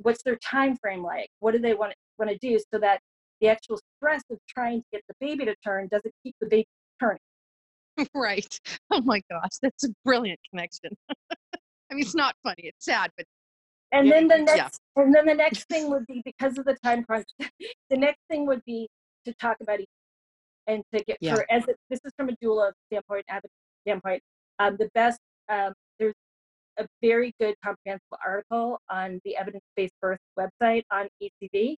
what's their time frame like what do they want want to do so that the actual stress of trying to get the baby to turn doesn't keep the baby turning right oh my gosh that's a brilliant connection i mean it's not funny it's sad but and then the next yeah. and then the next thing would be because of the time crunch the next thing would be to talk about each and to get yeah. for as it, this is from a doula standpoint advocate standpoint um, the best um, there's a very good comprehensive article on the evidence-based birth website on ECV.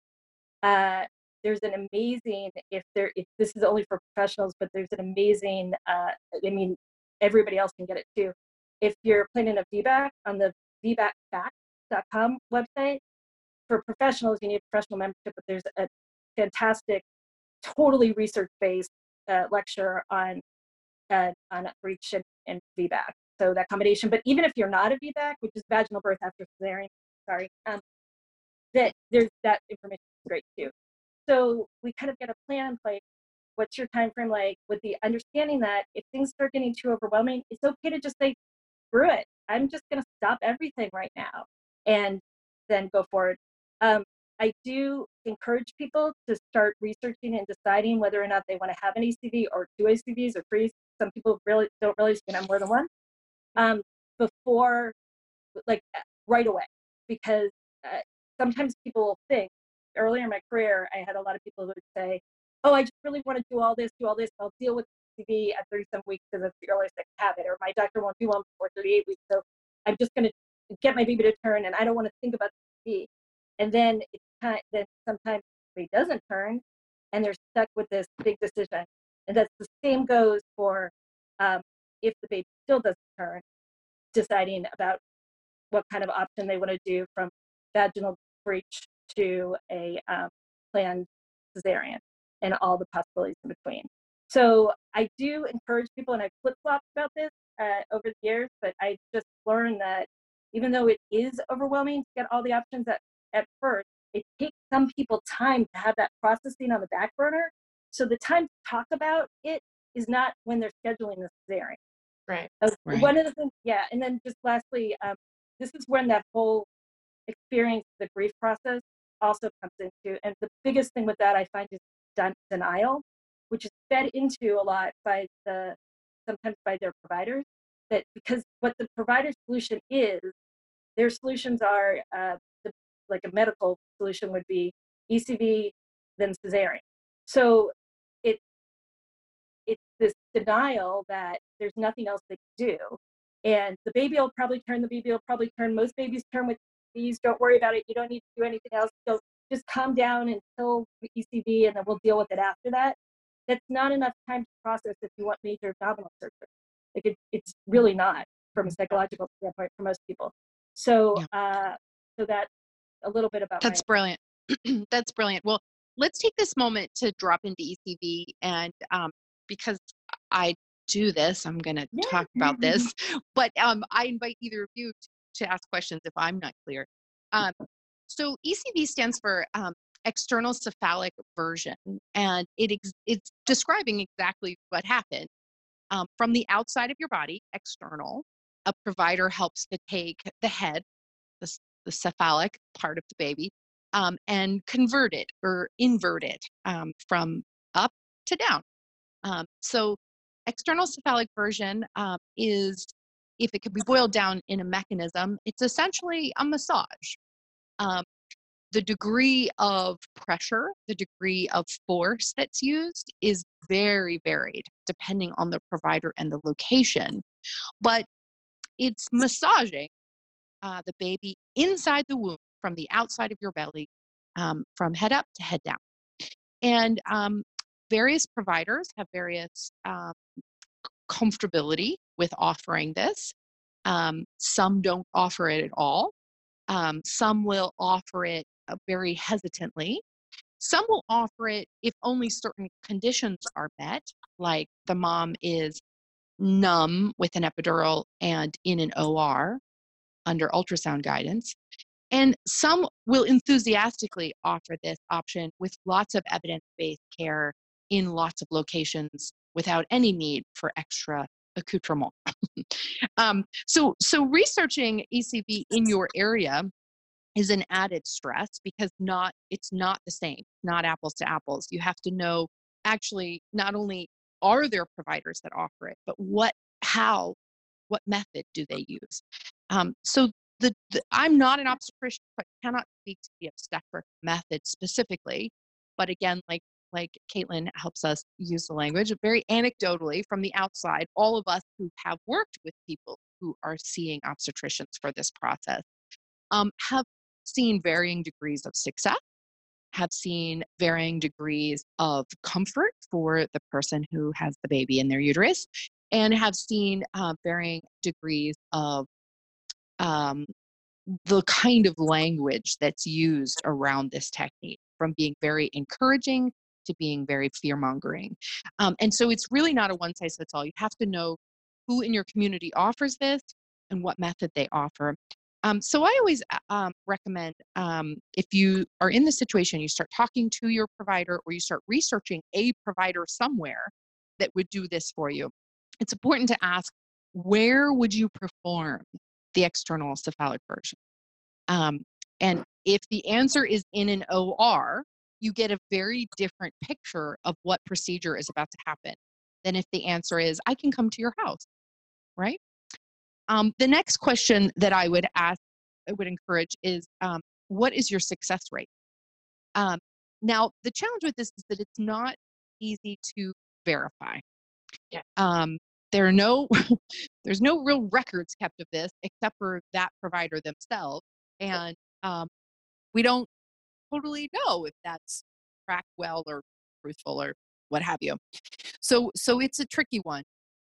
Uh, there's an amazing if there if this is only for professionals, but there's an amazing. Uh, I mean, everybody else can get it too. If you're planning a VBAC on the VBACFacts.com website for professionals, you need a professional membership. But there's a fantastic, totally research-based uh, lecture on uh, on breech and, and VBAC so that combination. But even if you're not a VBAC, which is vaginal birth after cesarean, sorry, um, that there's that information is great too. So we kind of get a plan in place. What's your time frame like? With the understanding that if things start getting too overwhelming, it's okay to just say, screw it. I'm just going to stop everything right now and then go forward. Um, I do encourage people to start researching and deciding whether or not they want to have an ECV or two ECVs or three. Some people really don't you can have more than one um, before, like right away, because uh, sometimes people think. Earlier in my career, I had a lot of people who would say, "Oh, I just really want to do all this, do all this. I'll deal with ECV at 37 weeks because it's the earliest I can have it, or my doctor won't do one before 38 weeks, so I'm just going to get my baby to turn, and I don't want to think about the ECV." And then it's kind of, then sometimes he doesn't turn and they're stuck with this big decision. And that's the same goes for um, if the baby still doesn't turn, deciding about what kind of option they want to do from vaginal breech to a um, planned cesarean and all the possibilities in between. So I do encourage people, and I flip flopped about this uh, over the years, but I just learned that even though it is overwhelming to get all the options at, at first, it takes some people time to have that processing on the back burner. So the time to talk about it is not when they're scheduling the cesarean. Right. Uh, Right. One of the things, yeah. And then just lastly, um, this is when that whole experience, the grief process also comes into. And the biggest thing with that I find is denial, which is fed into a lot by the, sometimes by their providers. That because what the provider solution is, their solutions are uh, the, like a medical solution would be ECV, then cesarean. So it it's this denial that there's nothing else they can do. And the baby will probably turn, the baby will probably turn. Most babies turn with ECVs. Don't worry about it. You don't need to do anything else. So just calm down until the ECV and then we'll deal with it after that. That's not enough time to process if you want major abdominal surgery. Like it, it's really not from a psychological standpoint for most people. So, uh, so that's a little bit about That's brilliant. That's brilliant. Well, let's take this moment to drop into ECV. And um, because I do this, I'm going to Yeah. talk about this. But um, I invite either of you to, to ask questions if I'm not clear. Um, so ECV stands for um, external cephalic version, and it ex- it's describing exactly what happened. Um, from the outside of your body, external, a provider helps to take the head, the, the cephalic part of the baby, um, and convert it or invert it um, from up to down. Um, so, external cephalic version um, is, if it could be boiled down in a mechanism, it's essentially a massage. Um, the degree of pressure, the degree of force that's used is very varied depending on the provider and the location. But it's massaging uh, the baby inside the womb from the outside of your belly, um, from head up to head down. And um, various providers have various um, comfortability with offering this. Um, some don't offer it at all. Um, some will offer it uh, very hesitantly. Some will offer it if only certain conditions are met, like the mom is numb with an epidural and in an OR under ultrasound guidance. And some will enthusiastically offer this option with lots of evidence based care in lots of locations without any need for extra accoutrement. um, so, so researching ECV in your area is an added stress because not it's not the same, not apples to apples. You have to know actually not only are there providers that offer it, but what, how, what method do they use? Um, so the, the I'm not an obstetrician, but cannot speak to the obstetric method specifically. But again, like like Caitlin helps us use the language very anecdotally from the outside. All of us who have worked with people who are seeing obstetricians for this process um, have seen varying degrees of success, have seen varying degrees of comfort for the person who has the baby in their uterus, and have seen uh, varying degrees of um, the kind of language that's used around this technique, from being very encouraging to being very fear mongering. Um, and so it's really not a one size fits all. You have to know who in your community offers this and what method they offer. Um, so I always uh, um, recommend um, if you are in the situation, you start talking to your provider or you start researching a provider somewhere that would do this for you. It's important to ask where would you perform the external cephalic version? Um, and if the answer is in an OR, you get a very different picture of what procedure is about to happen than if the answer is, I can come to your house, right? Um, the next question that I would ask, I would encourage is, um, what is your success rate? Um, now, the challenge with this is that it's not easy to verify. Yeah. Um, there are no, there's no real records kept of this except for that provider themselves, and um, we don't totally know if that's tracked well or truthful or what have you. So, so it's a tricky one.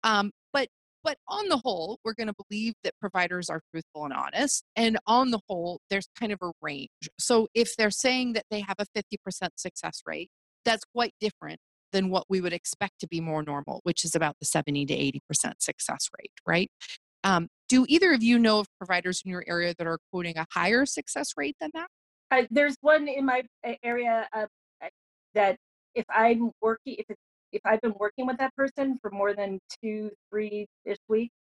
Um, but but on the whole, we're going to believe that providers are truthful and honest. And on the whole, there's kind of a range. So if they're saying that they have a 50% success rate, that's quite different than what we would expect to be more normal, which is about the 70 to 80% success rate, right? Um, do either of you know of providers in your area that are quoting a higher success rate than that? Uh, there's one in my area uh, that if I'm working, if it's, if I've been working with that person for more than two, three ish weeks,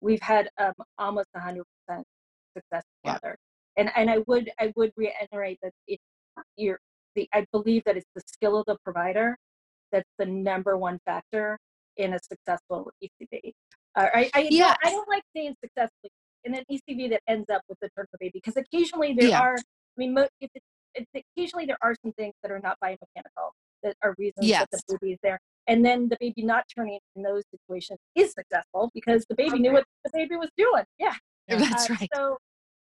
we've had um, almost 100% success together. And and I would I would reiterate that if you're the I believe that it's the skill of the provider that's the number one factor in a successful ECV. Uh, I I, yes. I don't like saying successfully in an ECV that ends up with the turn baby because occasionally there Yeah. are I mean, mo- if it's, it's occasionally there are some things that are not biomechanical that are reasons that the baby is there. And then the baby not turning in those situations is successful because the baby knew what the baby was doing. Yeah. That's Uh, right. So,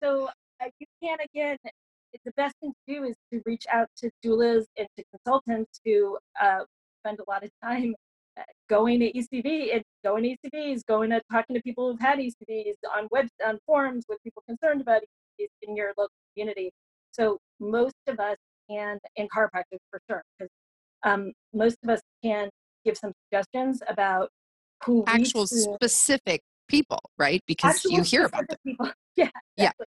so uh, you can again. The best thing to do is to reach out to doulas and to consultants who uh, spend a lot of time uh, going to ECV and going to ECVs, going to talking to people who've had ECVs on web on forums with people concerned about ECVs in your local community. So most of us can, in chiropractic for sure, because um, most of us can give some suggestions about who Actual specific people, right? Because you hear about them. people. Yeah. Yeah. exactly.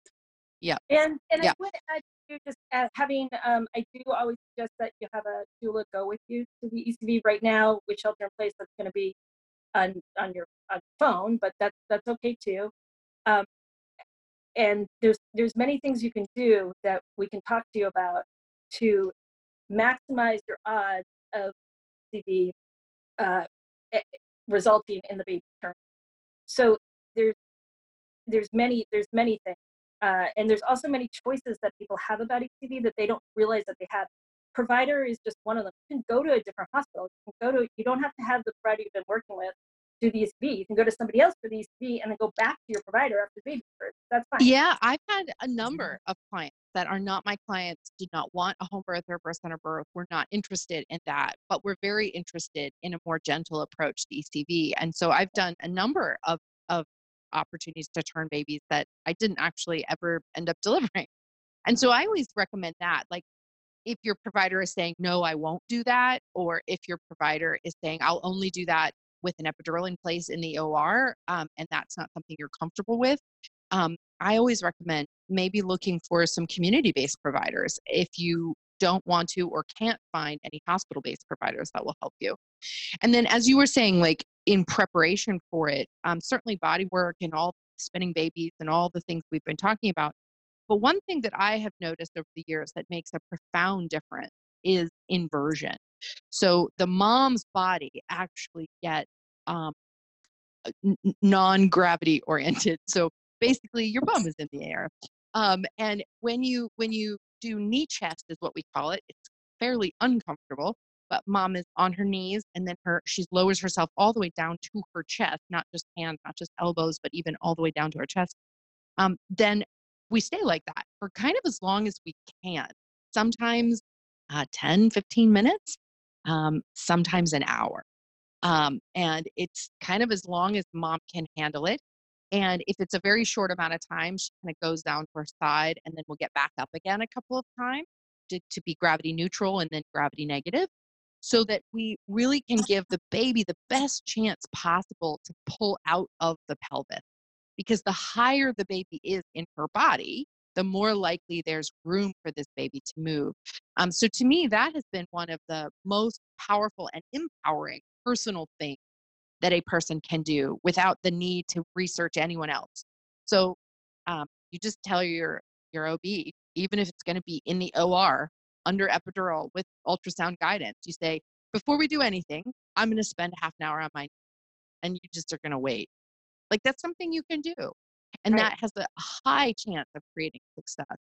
Yeah. And and Yeah. I would add to just having um I do always suggest that you have a doula go with you to the ECV right now with shelter in place. That's going to be on on your on your phone, but that's that's okay too. Um, and there's there's many things you can do that we can talk to you about to maximize your odds of CB uh, resulting in the baby turn. So there's there's many there's many things, uh, and there's also many choices that people have about ECV that they don't realize that they have. Provider is just one of them. You can go to a different hospital. You can go to. You don't have to have the provider you've been working with do the ECV. You can go to somebody else for the ECV and then go back to your provider after the baby birth. That's fine. Yeah, I've had a mm-hmm. number of clients that are not my clients, did not want a home birth or birth center birth. We're not interested in that, but we're very interested in a more gentle approach to ECV. And so I've done a number of, of opportunities to turn babies that I didn't actually ever end up delivering. And so I always recommend that. Like if your provider is saying, no, I won't do that, or if your provider is saying, I'll only do that with an epidural in place in the OR, um, and that's not something you're comfortable with, um, I always recommend maybe looking for some community based providers if you don't want to or can't find any hospital based providers that will help you. And then, as you were saying, like in preparation for it, um, certainly body work and all spinning babies and all the things we've been talking about. But one thing that I have noticed over the years that makes a profound difference is inversion. So the mom's body actually get um, non gravity oriented. So basically, your bum is in the air. Um, and when you when you do knee chest is what we call it. It's fairly uncomfortable, but mom is on her knees and then her she lowers herself all the way down to her chest, not just hands, not just elbows, but even all the way down to her chest. Um, then we stay like that for kind of as long as we can. Sometimes uh, 10, 15 minutes, um, sometimes an hour. Um, and it's kind of as long as mom can handle it. And if it's a very short amount of time, she kind of goes down to her side and then we'll get back up again a couple of times to, to be gravity neutral and then gravity negative. so that we really can give the baby the best chance possible to pull out of the pelvis. Because the higher the baby is in her body, the more likely there's room for this baby to move. Um, so to me, that has been one of the most powerful and empowering personal things that a person can do without the need to research anyone else. So um, you just tell your your OB, even if it's going to be in the OR under epidural with ultrasound guidance, you say, before we do anything, I'm going to spend half an hour on my, and you just are going to wait. Like that's something you can do and right. that has a high chance of creating success.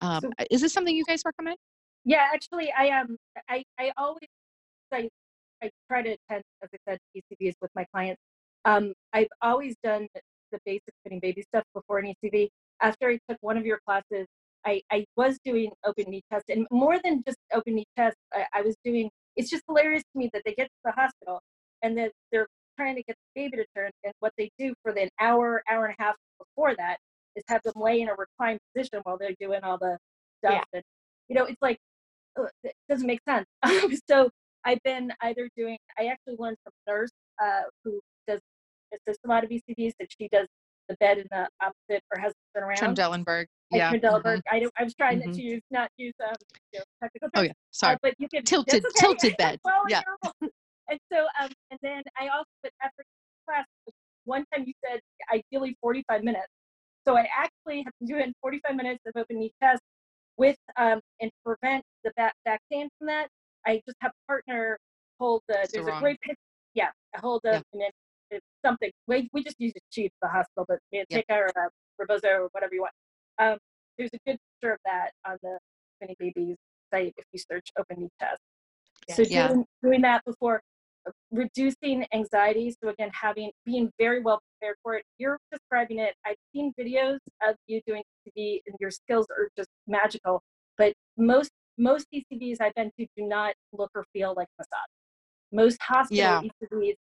Um, so, is this something you guys recommend? Yeah, actually, I um, I I always I I try to attend, as I said, ECVs with my clients. Um, I've always done the basic spinning baby stuff before an ECV. After I took one of your classes, I, I was doing open knee chest, and more than just open knee chest, I, I was doing. It's just hilarious to me that they get to the hospital and that they're trying to get the baby to turn, and what they do for the an hour, hour and a half before that is have them lay in a reclined position while they're doing all the stuff. Yeah. And, you know, it's like, it doesn't make sense. so I've been either doing, I actually learned from a nurse uh, who does assist a lot of ECVs that she does the bed in the opposite or has turn around. Trendelenburg. Yeah. Trendelenburg. Mm-hmm. I, I was trying mm-hmm. to use, not use um, you know, technical terms. Oh, yeah. Sorry. Uh, but you can, tilted, okay. tilted bed. well, yeah. and so, um, and then I also, but after class, one time you said ideally 45 minutes. So I actually have been doing 45 minutes of open knee chest with um, and prevent the back, back pain from that. I just have a partner hold the, there's a great picture. Yeah, I hold the, yeah. and it, it's something. We, we just use a sheet cheap the hospital, but Manteca yeah. or uh, Rebozo or whatever you want. Um, there's a good picture of that on the Spinning Babies site if you search open knee chest. Yeah. So doing, doing that before reducing anxiety. So again, having being very well prepared for it. You're describing it. I've seen videos of you doing ECV, and your skills are just magical. But most most ECVs I've been to do not look or feel like massage. Most hospital yeah. ECVs,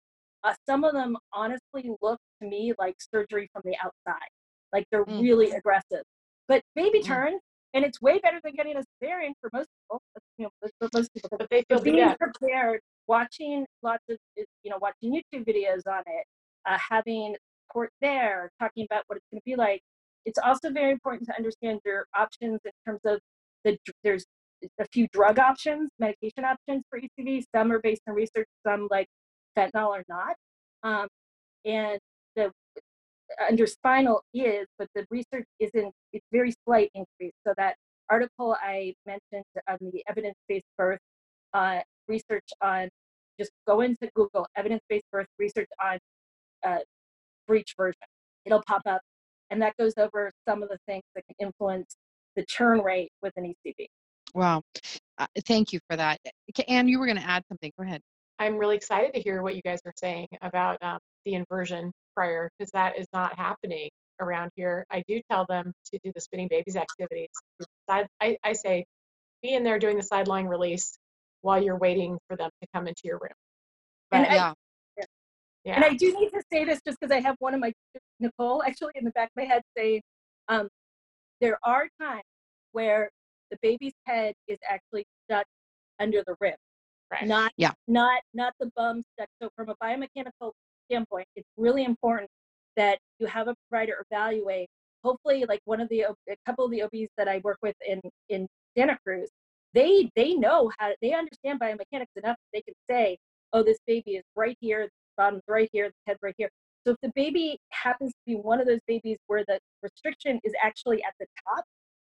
uh, some of them honestly look to me like surgery from the outside. Like they're mm. really aggressive. But baby mm. turn, and it's way better than getting a cesarean for most people. You know, for most people, but they feel being prepared watching lots of you know watching youtube videos on it uh, having support there talking about what it's going to be like. It's also very important to understand your options in terms of the there's a few drug options medication options for ecv some are based on research some like fentanyl are not. Um, and the under spinal is but the research isn't it's very slight increase. So that article i mentioned on the evidence-based birth uh, research on just go into Google evidence-based birth research on uh, breech version. It'll pop up, and that goes over some of the things that can influence the turn rate with an ECV. Wow, uh, thank you for that. Anne, you were going to add something. Go ahead. I'm really excited to hear what you guys are saying about um, the inversion prior, because that is not happening around here. I do tell them to do the spinning babies activities. I, I say, be in there doing the side-lying release while you're waiting for them to come into your room. But, and yeah. I, yeah. And I do need to say this just because I have one of my Nicole actually in the back of my head saying, um, there are times where the baby's head is actually stuck under the rib, right. not yeah. not not the bum stuck. So from a biomechanical standpoint, it's really important that you have a provider evaluate. Hopefully, like one of the a couple of the OBs that I work with in in Santa Cruz, they they know how they understand biomechanics enough that they can say oh this baby is right here the bottom's right here the head right here so if the baby happens to be one of those babies where the restriction is actually at the top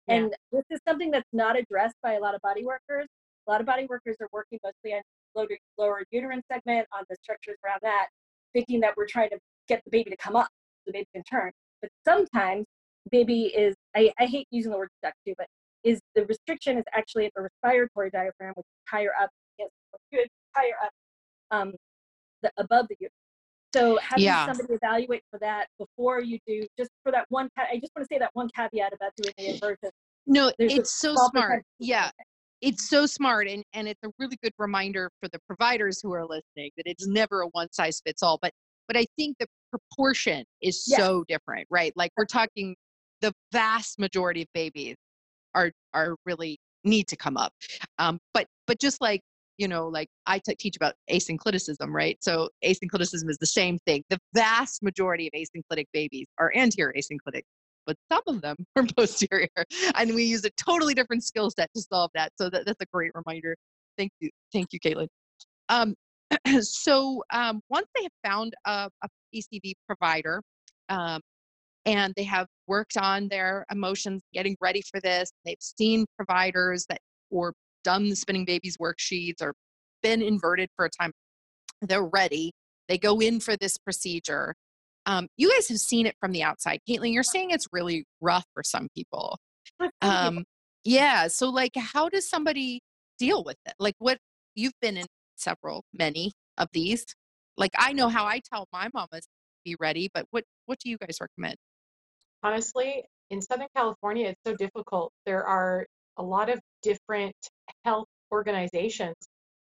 yeah. and this is something that's not addressed by a lot of body workers a lot of body workers are working mostly on lower, lower uterine segment on the structures around that thinking that we're trying to get the baby to come up so the baby can turn but sometimes baby is I, I hate using the word stuck too but is the restriction is actually at the respiratory diaphragm, which is higher up, yes, good, higher up, um, the, above the uterus. So having yeah. somebody evaluate for that before you do, just for that one, I just want to say that one caveat about doing the inversion. No, There's it's so smart. Yeah, it's so smart, and and it's a really good reminder for the providers who are listening that it's never a one size fits all. But but I think the proportion is so different, right? Like we're talking the vast majority of babies are are really need to come up. Um, but but just like you know, like I t- teach about asynclitism, right? So asynclitism is the same thing. The vast majority of asynclitic babies are anterior asynclitic, but some of them are posterior. And we use a totally different skill set to solve that. So that, that's a great reminder. Thank you. Thank you, Caitlin. Um, so um, once they have found a, a ECV provider um, and they have worked on their emotions, getting ready for this, they've seen providers that or done the spinning babies worksheets or been inverted for a time, they're ready. They go in for this procedure. Um, you guys have seen it from the outside. Caitlin, you're saying it's really rough for some people. Um, yeah. So, like, how does somebody deal with it? Like, what you've been in several, many of these. Like, I know how I tell my mamas be ready, but what what do you guys recommend? Honestly, in Southern California, it's so difficult. There are a lot of different health organizations.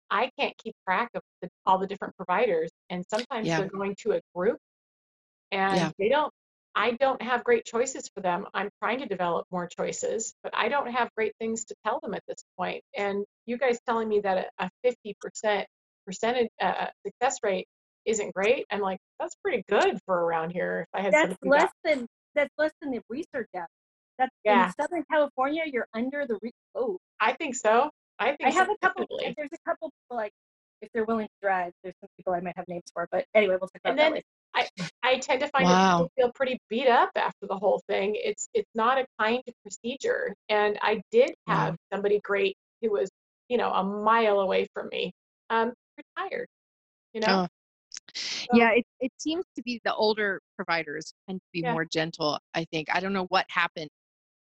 I can't keep track of the, all the different providers, and sometimes Yeah. they're going to a group, and Yeah. they don't. I don't have great choices for them. I'm trying to develop more choices, but I don't have great things to tell them at this point. And you guys telling me that a, a 50% percentage uh, success rate isn't great, I'm like, that's pretty good for around here. If I had That's somebody who got- less than that's less than the research out. That's Yeah. in Southern California. You're under the re- oh. I think so. I think I have so, a couple. definitely. There's a couple people like if they're willing to drive. There's some people I might have names for, but anyway, we'll talk about And that then later. I tend to find that Wow. people feel pretty beat up after the whole thing. It's it's not a kind procedure. And I did Yeah. have somebody great who was, you know, a mile away from me, um, retired. You know? Oh. Yeah, it, it seems to be the older providers tend to be Yeah. more gentle. I think I don't know what happened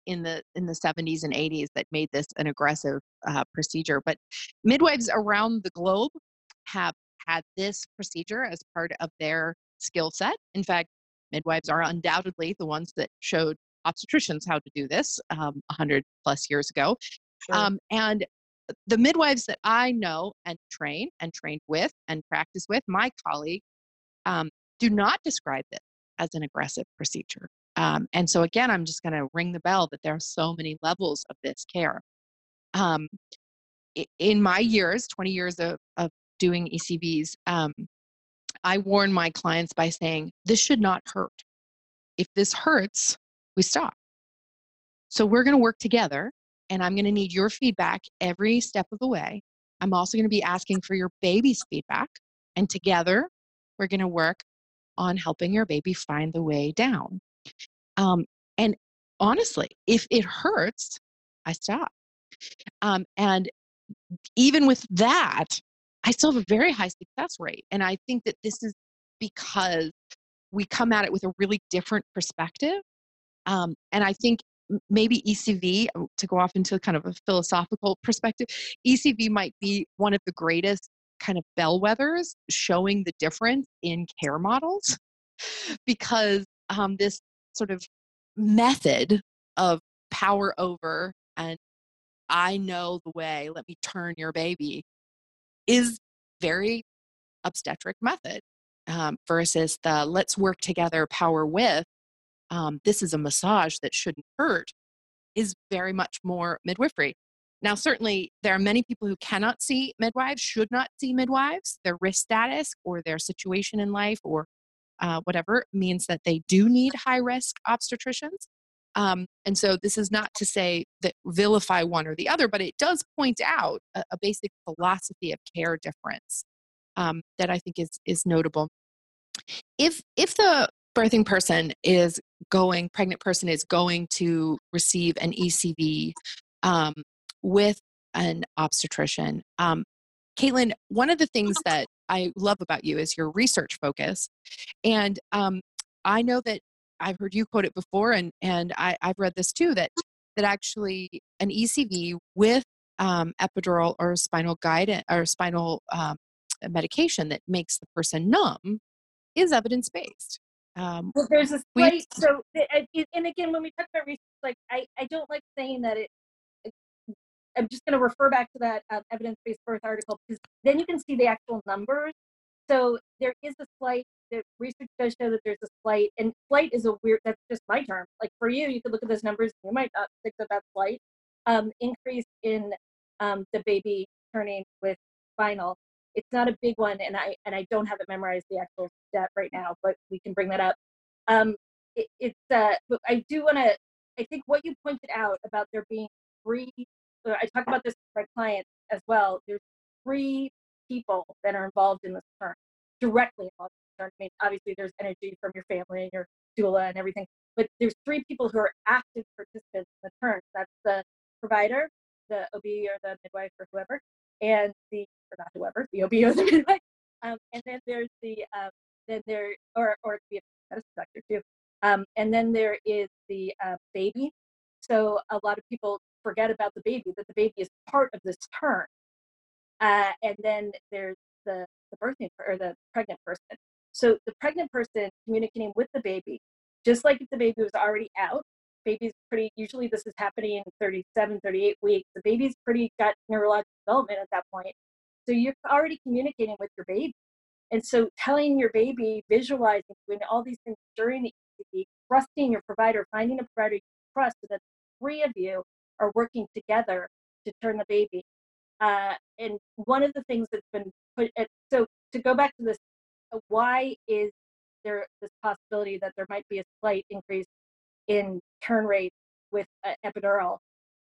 in the in the 70s and 80s that made this an aggressive uh, procedure, but midwives around the globe have had this procedure as part of their skill set. In fact, midwives are undoubtedly the ones that showed obstetricians how to do this um, 100 plus years ago. Sure. Um, and the midwives that I know and train and trained with and practice with, my colleague, um, do not describe this as an aggressive procedure. Um, and so, again, I'm just going to ring the bell that there are so many levels of this care. Um, in my years, 20 years of, of doing ECVs, um, I warn my clients by saying, this should not hurt. If this hurts, we stop. So we're going to work together and I'm going to need your feedback every step of the way. I'm also going to be asking for your baby's feedback. And together, we're going to work on helping your baby find the way down. Um, and honestly, if it hurts, I stop. Um, and even with that, I still have a very high success rate. And I think that this is because we come at it with a really different perspective. Um, and I think maybe ECV, uh, to go off into kind of a philosophical perspective, ECV might be one of the greatest kind of bellwethers showing the difference in care models because um, this sort of method of power over and I know the way, let me turn your baby is very obstetric method um, versus the let's work together, power with. Um, this is a massage that shouldn't hurt is very much more midwifery. Now, certainly, there are many people who cannot see midwives, should not see midwives. Their risk status or their situation in life or uh, whatever means that they do need high risk obstetricians. Um, and so, this is not to say that vilify one or the other, but it does point out a, a basic philosophy of care difference um, that I think is is notable. If if the birthing person is going, pregnant person is going to receive an ECV um, with an obstetrician, um, Caitlin, one of the things that I love about you is your research focus, and um, I know that I've heard you quote it before, and and I, I've read this too that that actually an ECV with um, epidural or spinal guidance or spinal um, medication that makes the person numb is evidence based. Um, Well, there's a we- slight so the- I- it- and again when we talk about research like i i don't like saying that it it- i'm just going to refer back to that um, evidence-based birth article because then you can see the actual numbers so there is a slight the research does show that there's a slight and slight is a weird that's just my term like for you you could look at those numbers you might not think that that's slight um, increase in um, the baby turning with spinal. It's not a big one, and I and I don't have it memorized the actual step right now, but we can bring that up. Um, it, it's uh, but I do want to. I think what you pointed out about there being three. I talk about this with my clients as well. There's three people that are involved in this turn, directly involved in the turn. I mean, obviously there's energy from your family and your doula and everything, but there's three people who are active participants in the turn. That's the provider, the OB or the midwife or whoever, and the or not whoever, the OB the midwife. Um, and then there's the um, then there or or it could be a medicine doctor too. Um, and then there is the uh, baby. So a lot of people forget about the baby, that the baby is part of this turn. Uh, and then there's the, the birthing or the pregnant person. So the pregnant person communicating with the baby, just like if the baby was already out, baby's pretty, usually this is happening in 37, 38 weeks. The baby's pretty got neurological development at that point. So you're already communicating with your baby. And so telling your baby, visualizing, doing all these things during the ECV, trusting your provider, finding a provider you trust so that three of you are working together to turn the baby. Uh, and one of the things that's been put at, so to go back to this, uh, why is there this possibility that there might be a slight increase in turn rate with uh, epidural?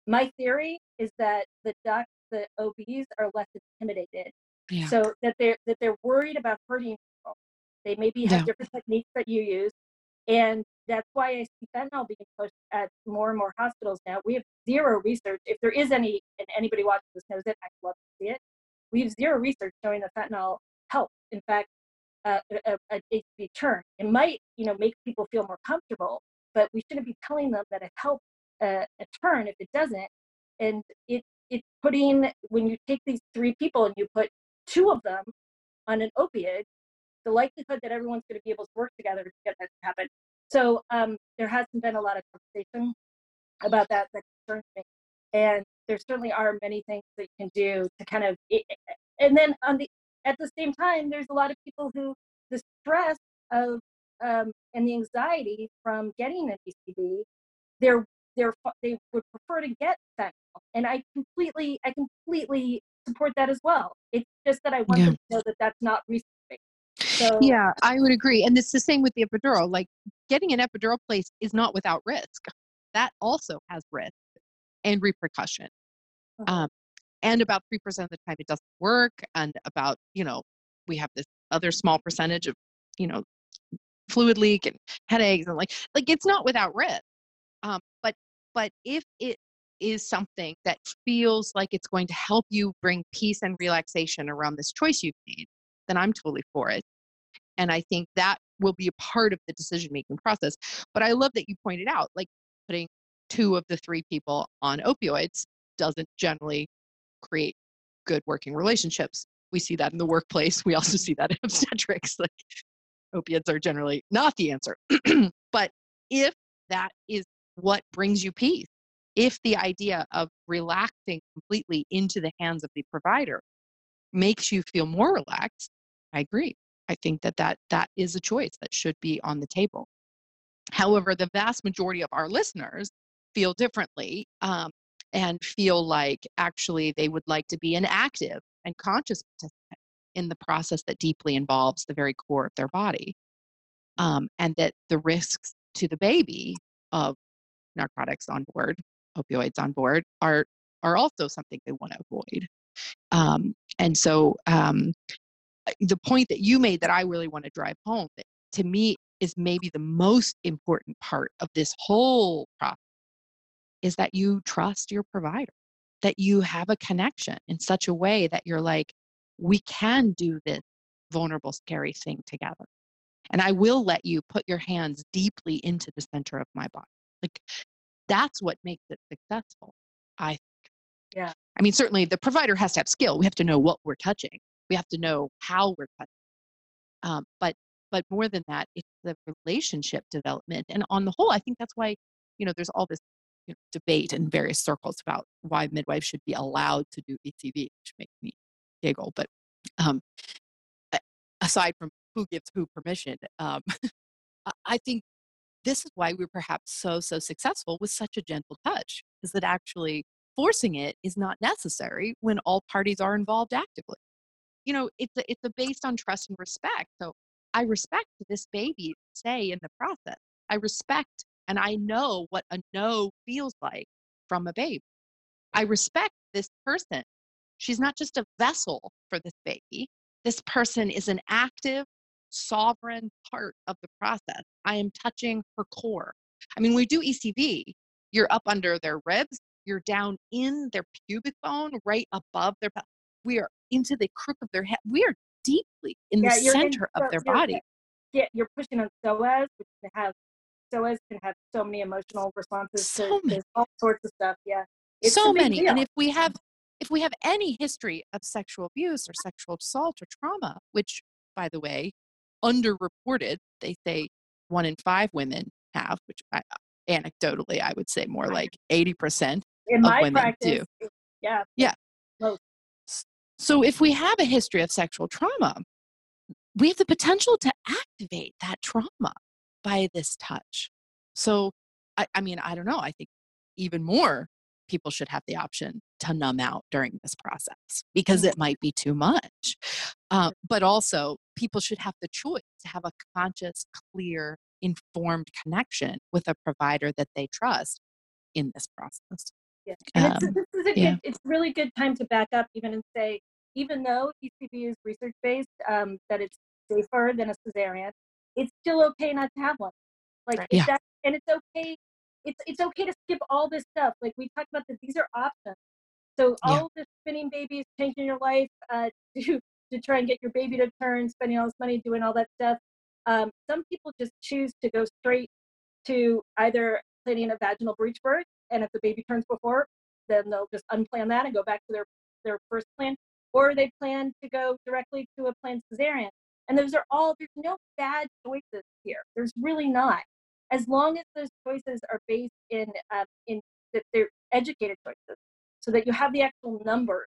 My theory is that the doc, the OBs are less intimidated, yeah. so that they're that they're worried about hurting people. They maybe have yeah. different techniques that you use, and that's why I see fentanyl being pushed at more and more hospitals now. We have zero research. If there is any, and anybody watching this knows it, I'd love to see it. We have zero research showing that fentanyl helps. In fact, uh, a, a HB turn. It might, you know, make people feel more comfortable, but we shouldn't be telling them that it helps a, a turn if it doesn't. And it it's putting when you take these three people and you put two of them on an opiate, the likelihood that everyone's going to be able to work together to get that to happen so um, there hasn't been a lot of conversation about that that concerns me. And there certainly are many things that you can do to kind of, and then on the at the same time, there's a lot of people who the stress of um, and the anxiety from getting an ECV, they're they're they would prefer to get fentanyl, and I completely I completely support that as well. It's just that I want yeah. them to know that that's not research so, yeah, I would agree. And it's the same with the epidural. Like getting an epidural placed is not without risk. That also has risk and repercussion. Uh-huh. Um, and about 3% of the time it doesn't work. And about, you know, we have this other small percentage of, you know, fluid leak and headaches and like, like it's not without risk. Um, but, but if it is something that feels like it's going to help you bring peace and relaxation around this choice you've made, then I'm totally for it. And I think that will be a part of the decision making process. But I love that you pointed out, like putting two of the three people on opioids doesn't generally create good working relationships. We see that in the workplace. We also see that in obstetrics. Like opiates are generally not the answer. but if that is what brings you peace, if the idea of relaxing completely into the hands of the provider makes you feel more relaxed, I agree. I think that that, that is a choice that should be on the table. However, the vast majority of our listeners feel differently um, and feel like actually they would like to be an active and conscious participant in the process that deeply involves the very core of their body. Um, and that the risks to the baby of narcotics on board, opioids on board, are are also something they want to avoid. Um, and so um, the point that you made that I really want to drive home that to me is maybe the most important part of this whole process is that you trust your provider, that you have a connection in such a way that you're like, we can do this vulnerable, scary thing together. And I will let you put your hands deeply into the center of my body. Like that's what makes it successful, I think. Yeah. I mean, certainly the provider has to have skill. We have to know what we're touching we have to know how we're cutting um, but but more than that it's the relationship development and on the whole i think that's why you know there's all this you know, debate in various circles about why midwives should be allowed to do ecv which makes me giggle but um, aside from who gives who permission um, i think this is why we're perhaps so so successful with such a gentle touch is that actually forcing it is not necessary when all parties are involved actively you know, it's a, it's a based on trust and respect. So I respect this baby say in the process. I respect and I know what a no feels like from a baby. I respect this person. She's not just a vessel for this baby. This person is an active, sovereign part of the process. I am touching her core. I mean, we do ECV, you're up under their ribs, you're down in their pubic bone, right above their. We are into the crook of their head. We are deeply in yeah, the center in, of their body. Yeah, you're pushing on psoas, which can have psoas can have so many emotional responses so to many. all sorts of stuff. Yeah, it's so many. Deal. And if we have if we have any history of sexual abuse or sexual assault or trauma, which by the way, underreported, they say one in five women have, which I, anecdotally I would say more like 80% in my women practice, do. Yeah. Yeah. Most. So if we have a history of sexual trauma, we have the potential to activate that trauma by this touch. So, I, I mean, I don't know. I think even more people should have the option to numb out during this process because it might be too much. Uh, but also, people should have the choice to have a conscious, clear, informed connection with a provider that they trust in this process. Yeah. And um, it's, this is a yeah. good, it's really good time to back up even and say, even though ECV is research based, um, that it's safer than a cesarean, it's still okay not to have one. Like, right. yeah. that, and it's okay. It's it's okay to skip all this stuff. Like we talked about, that these are options. So all yeah. this spinning babies, changing your life uh, to to try and get your baby to turn, spending all this money doing all that stuff. Um, some people just choose to go straight to either planning a vaginal breech birth, and if the baby turns before, then they'll just unplan that and go back to their their first plan, or they plan to go directly to a planned cesarean. And those are all, there's no bad choices here. There's really not. As long as those choices are based in, um, in that they're educated choices so that you have the actual numbers.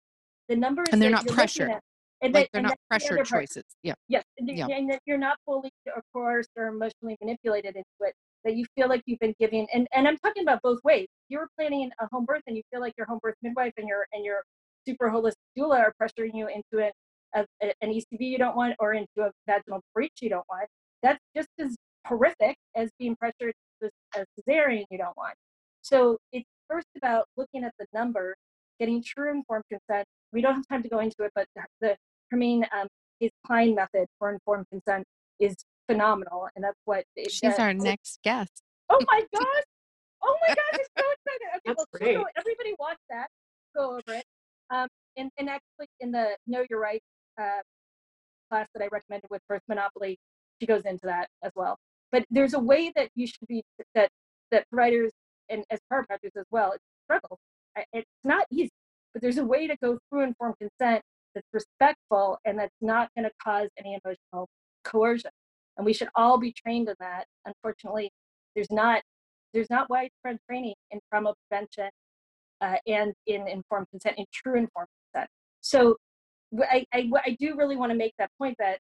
The numbers and they're not pressured. At, and like they're not pressure choices. Yeah. Yes. And, yeah. and that you're not fully or coerced or emotionally manipulated into it. That you feel like you've been giving and, and I'm talking about both ways. You're planning a home birth and you feel like your home birth midwife and your and your super holistic doula are pressuring you into it a, an ECV you don't want or into a vaginal breech you don't want, that's just as horrific as being pressured to a cesarean you don't want. So it's first about looking at the number, getting true informed consent. We don't have time to go into it, but the Hermine um, his Klein method for informed consent is phenomenal, and that's what it, she's our next guest. Oh my gosh! Oh my gosh! I'm so excited. Okay, that's well, great. So everybody watch that. Go over it. Um, and, and actually, in the Know Your Rights uh, class that I recommended with Birth Monopoly, she goes into that as well. But there's a way that you should be that that providers and as chiropractors as well, it's struggle. It's not easy, but there's a way to go through informed consent that's respectful and that's not going to cause any emotional coercion. And we should all be trained in that. Unfortunately, there's not there's not widespread training in trauma prevention uh, and in informed consent, in true informed consent. So I, I, I do really want to make that point that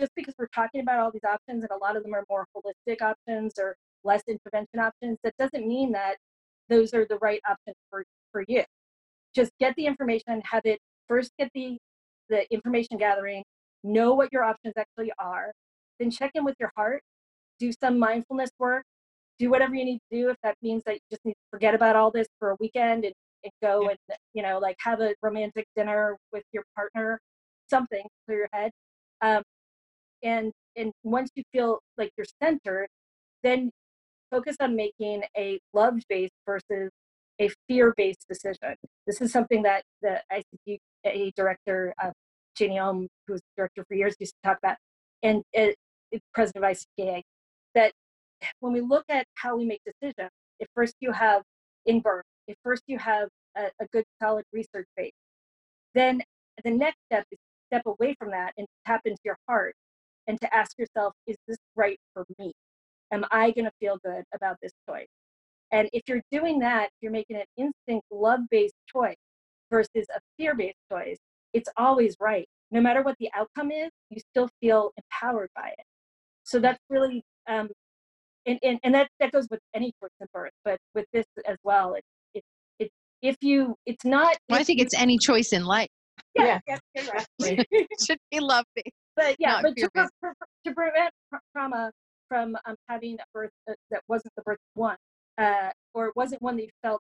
just because we're talking about all these options and a lot of them are more holistic options or less intervention options, that doesn't mean that those are the right options for, for you. Just get the information, have it first get the, the information gathering, know what your options actually are, then check in with your heart, do some mindfulness work, do whatever you need to do. If that means that you just need to forget about all this for a weekend and and go yeah. and you know like have a romantic dinner with your partner something clear your head um, and and once you feel like you're centered then focus on making a love based versus a fear based decision. This is something that the ICPA director uh, Jeanne Ohm, who was director for years, used to talk about, and it, it's president of ICPA, that when we look at how we make decisions, if first you have in birth, if first you have a, a good solid research base, then the next step is step away from that and tap into your heart and to ask yourself, is this right for me? Am I going to feel good about this choice? And if you're doing that, you're making an instinct love based choice versus a fear based choice, it's always right. No matter what the outcome is, you still feel empowered by it. So that's really, um, and, and, and that, that goes with any choice of birth, but with this as well, it's it's if you it's not well, i think it's any choice in life yeah, yeah, you're right. should be lovely. But yeah, but to, pre- to prevent trauma from um, having a birth that, that wasn't the birth you want, uh, or it wasn't one that you felt,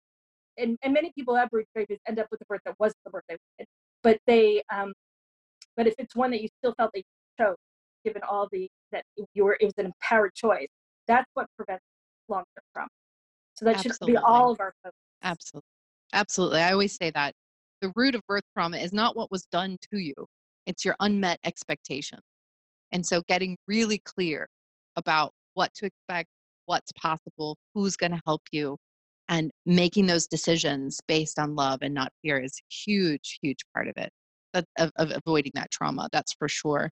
and, and many people have birth babies end up with a birth that wasn't the birth they wanted, but they, um, but if it's one that you still felt they chose, given all the that you were, it was an empowered choice. That's what prevents long-term trauma. So that should be all of our focus. Absolutely. Absolutely. I always say that the root of birth trauma is not what was done to you, it's your unmet expectation. And so getting really clear about what to expect, what's possible, who's going to help you, and making those decisions based on love and not fear is huge, huge part of it. Of, of avoiding that trauma, that's for sure.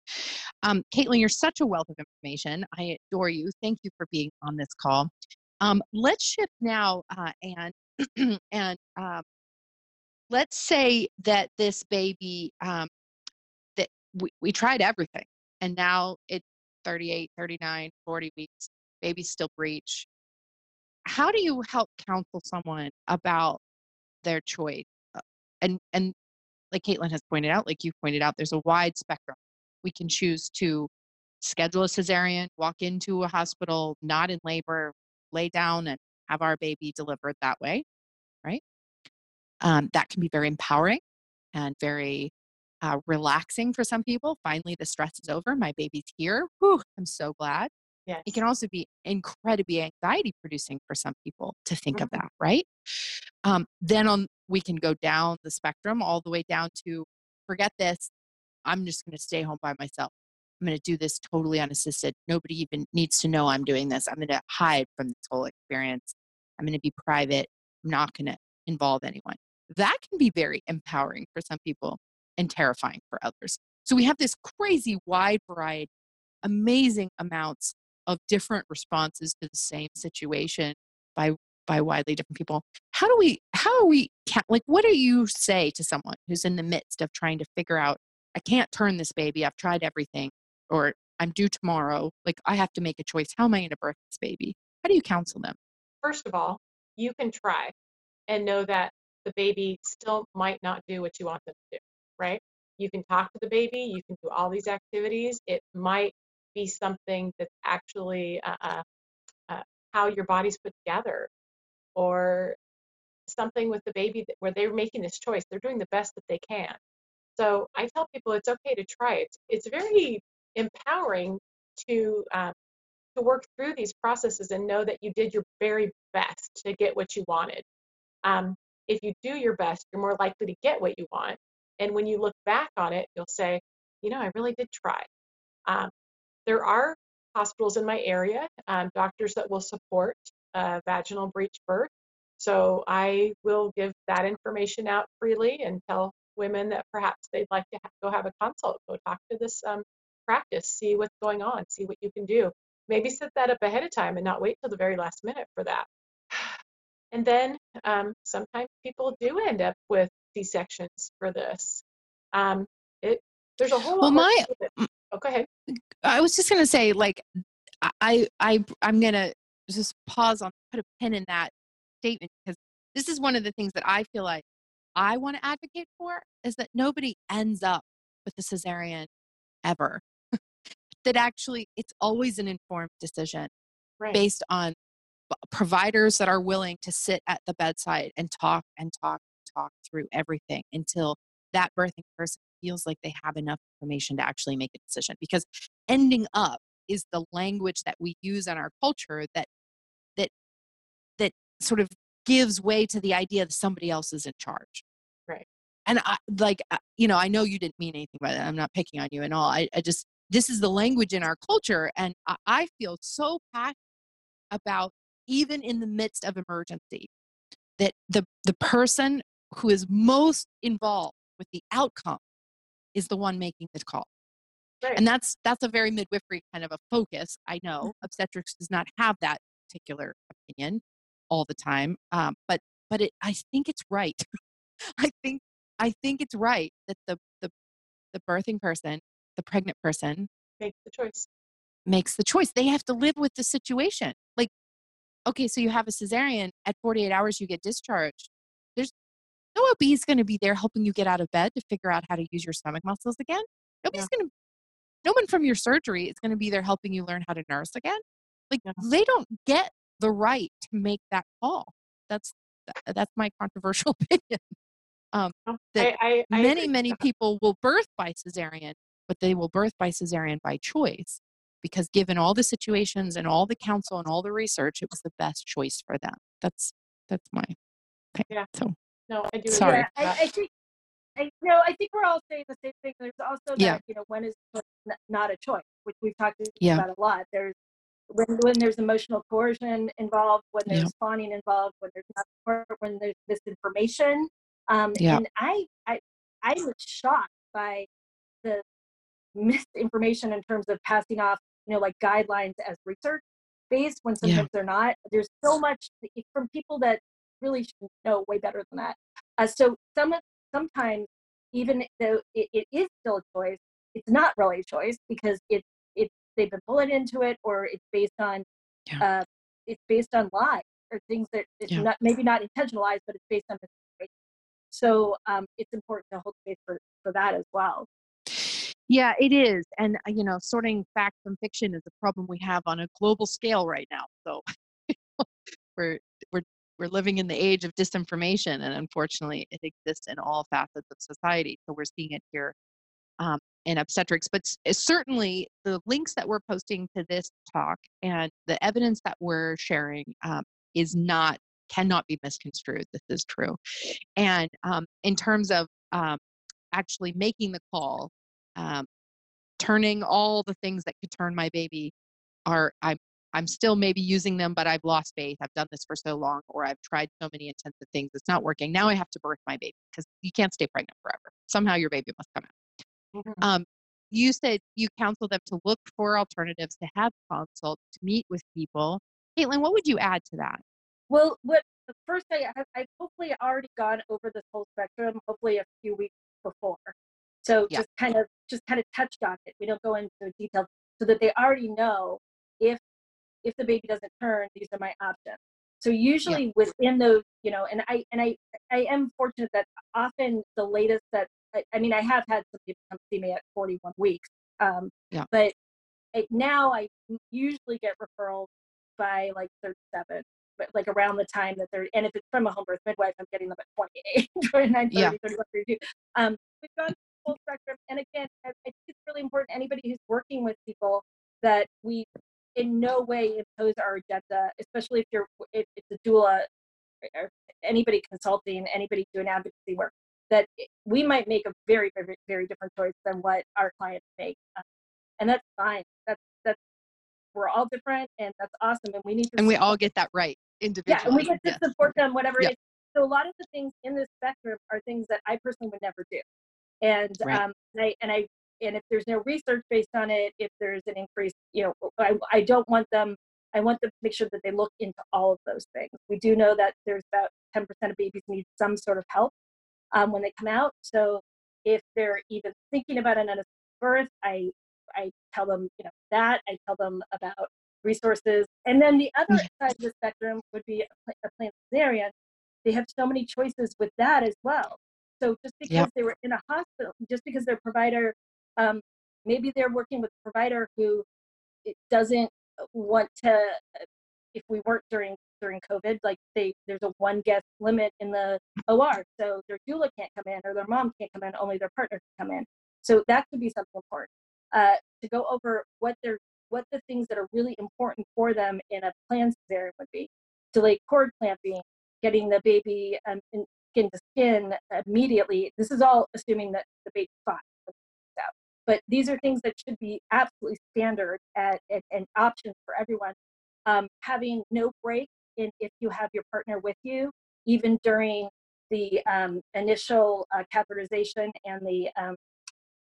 Um, Caitlin, you're such a wealth of information. I adore you. Thank you for being on this call. Um, let's shift now, uh, and and um, let's say that this baby um, we, we tried everything and now it's 38 39 40 weeks baby's still breech how do you help counsel someone about their choice? Uh, and and like caitlin has pointed out like you pointed out there's a wide spectrum. We can choose to schedule a cesarean walk into a hospital not in labor lay down and have our baby delivered that way right? Um, that can be very empowering and very uh, relaxing for some people. Finally, the stress is over. My baby's here. Whew, I'm so glad. Yes. It can also be incredibly anxiety producing for some people to think of Mhm. that, right? Um, then on we can go down the spectrum all the way down to forget this. I'm just going to stay home by myself. I'm going to do this totally unassisted. Nobody even needs to know I'm doing this. I'm going to hide from this whole experience. I'm going to be private. I'm not going to involve anyone. That can be very empowering for some people and terrifying for others. So we have this crazy wide variety, amazing amounts of different responses to the same situation by by widely different people. How do we how do we like what do you say to someone who's in the midst of trying to figure out I can't turn this baby. I've tried everything or I'm due tomorrow. Like I have to make a choice. How am I going to birth this baby? How do you counsel them? First of all, you can try and know that the baby still might not do what you want them to do, right? You can talk to the baby, you can do all these activities. It might be something that's actually uh, uh, uh, how your body's put together, or something with the baby that, where they're making this choice. They're doing the best that they can. So I tell people it's okay to try it. It's very empowering to um, to work through these processes and know that you did your very best to get what you wanted. Um, if you do your best, you're more likely to get what you want. And when you look back on it, you'll say, you know, I really did try. Um, there are hospitals in my area, um, doctors that will support uh, vaginal breech birth. So I will give that information out freely and tell women that perhaps they'd like to ha- go have a consult, go talk to this um, practice, see what's going on, see what you can do. Maybe set that up ahead of time and not wait till the very last minute for that. And then um, sometimes people do end up with C-sections for this. Um, it there's a whole Well, lot my-. Oh, go ahead. I was just gonna say, like, I, I, I'm gonna just pause on, put a pin in that statement because this is one of the things that I feel like I want to advocate for is that nobody ends up with a cesarean ever. that actually, it's always an informed decision Right. based on providers that are willing to sit at the bedside and talk and talk talk through everything until that birthing person feels like they have enough information to actually make a decision because ending up is the language that we use in our culture that that that sort of gives way to the idea that somebody else is in charge Right. and i like uh, you know i know you didn't mean anything by that i'm not picking on you at all i, I just this is the language in our culture and I, I feel so passionate about even in the midst of emergency that the the person who is most involved with the outcome is the one making the call Right. and that's that's a very midwifery kind of a focus i know obstetrics does not have that particular opinion all the time um, but but it i think it's right i think i think it's right that the the the birthing person the pregnant person makes the choice. makes the choice. They have to live with the situation. Like, okay, so you have a cesarean at 48 hours, you get discharged. No OB is going to be there helping you get out of bed to figure out how to use your stomach muscles again. Nobody's yeah. going to, no one from your surgery is going to be there helping you learn how to nurse again. Like yeah. they don't get the right to make that call. That's that's my controversial opinion. Um, oh, that I, I, I many many people will birth by cesarean, but they will birth by cesarean by choice because given all the situations and all the counsel and all the research, it was the best choice for them. That's that's my thing. Yeah. So no, I do. Sorry. Yeah, I, I, think. I no, I think we're all saying the same thing. There's also that yeah. you know when is not a choice, which we've talked yeah. about a lot. There's when when there's emotional coercion involved, when there's yeah. spawning involved, when there's not support, when there's misinformation. Um, yeah. And I, I I was shocked by the misinformation in terms of passing off, you know, like guidelines as research based when sometimes yeah. they're not. There's so much from people that really should know way better than that. Uh, so some sometimes even though it, it is still a choice, it's not really a choice because it's it's they've been bullied into it or it's based on yeah. uh, it's based on lies or things that it's yeah. not maybe not intentionalized, but it's based on misinformation. So um, it's important to hold space for, for that as well. Yeah, it is. And, uh, you know, sorting fact from fiction is a problem we have on a global scale right now. So we're, we're, living in the age of disinformation, and unfortunately, it exists in all facets of society. So we're seeing it here um, in obstetrics. But uh, certainly, the links that we're posting to this talk and the evidence that we're sharing um, is not cannot be misconstrued. This is true. And um, in terms of um, actually making the call um, turning all the things that could turn my baby are I'm I'm still maybe using them, but I've lost faith. I've done this for so long, or I've tried so many intensive things. It's not working. Now I have to birth my baby because you can't stay pregnant forever. Somehow your baby must come out. Mm-hmm. Um, you said you counsel them to look for alternatives, to have consults, to meet with people. Caitlin, what would you add to that? Well, what first I I've hopefully already gone over this whole spectrum. Hopefully a few weeks before. So yeah. just kind of just kind of touched on it. We don't go into detail so that they already know if if the baby doesn't turn, these are my options. So usually yeah. within those, you know, and I and I I am fortunate that often the latest that I, I mean I have had some people come see me at 41 weeks. Um, yeah. But it, now I usually get referrals by like 37 but like around the time that they're and if it's from a home birth midwife i'm getting them at 28 29 30 yeah. 31 32 um we've gone full spectrum. And again, I, I think it's really important. Anybody who's working with people that we in no way impose our agenda, especially if you're if it's a doula or anybody consulting, anybody doing advocacy work, that we might make a very, very, very different choice than what our clients make, um, and that's fine. That's that's we're all different, and that's awesome, and we need to. And we all get that right individually. Yeah, and we get to yes. support them, whatever yep. it is. So a lot of the things in this spectrum are things that I personally would never do and right. um, and I and I and if there's no research based on it, if there's an increase, you know, I, I don't want them. I want them to make sure that they look into all of those things. We do know that there's about 10% of babies need some sort of help um, when they come out. So if they're even thinking about an unassisted birth, I I tell them, you know, that I tell them about resources. And then the other side of the spectrum would be a, a planned cesarean. They have so many choices with that as well. So just because yep. they were in a hospital, just because their provider, um, maybe they're working with a provider who doesn't want to. If we weren't during during COVID, like they there's a one guest limit in the OR, so their doula can't come in or their mom can't come in, only their partner can come in. So that could be something important uh, to go over what they're what the things that are really important for them in a planned cesarean would be. Delayed cord clamping, getting the baby um, in, skin to skin immediately. This is all assuming that the baby's fine. But these are things that should be absolutely standard at, at, and options for everyone. Um, having no break in if you have your partner with you, even during the um, initial uh, catheterization and the um,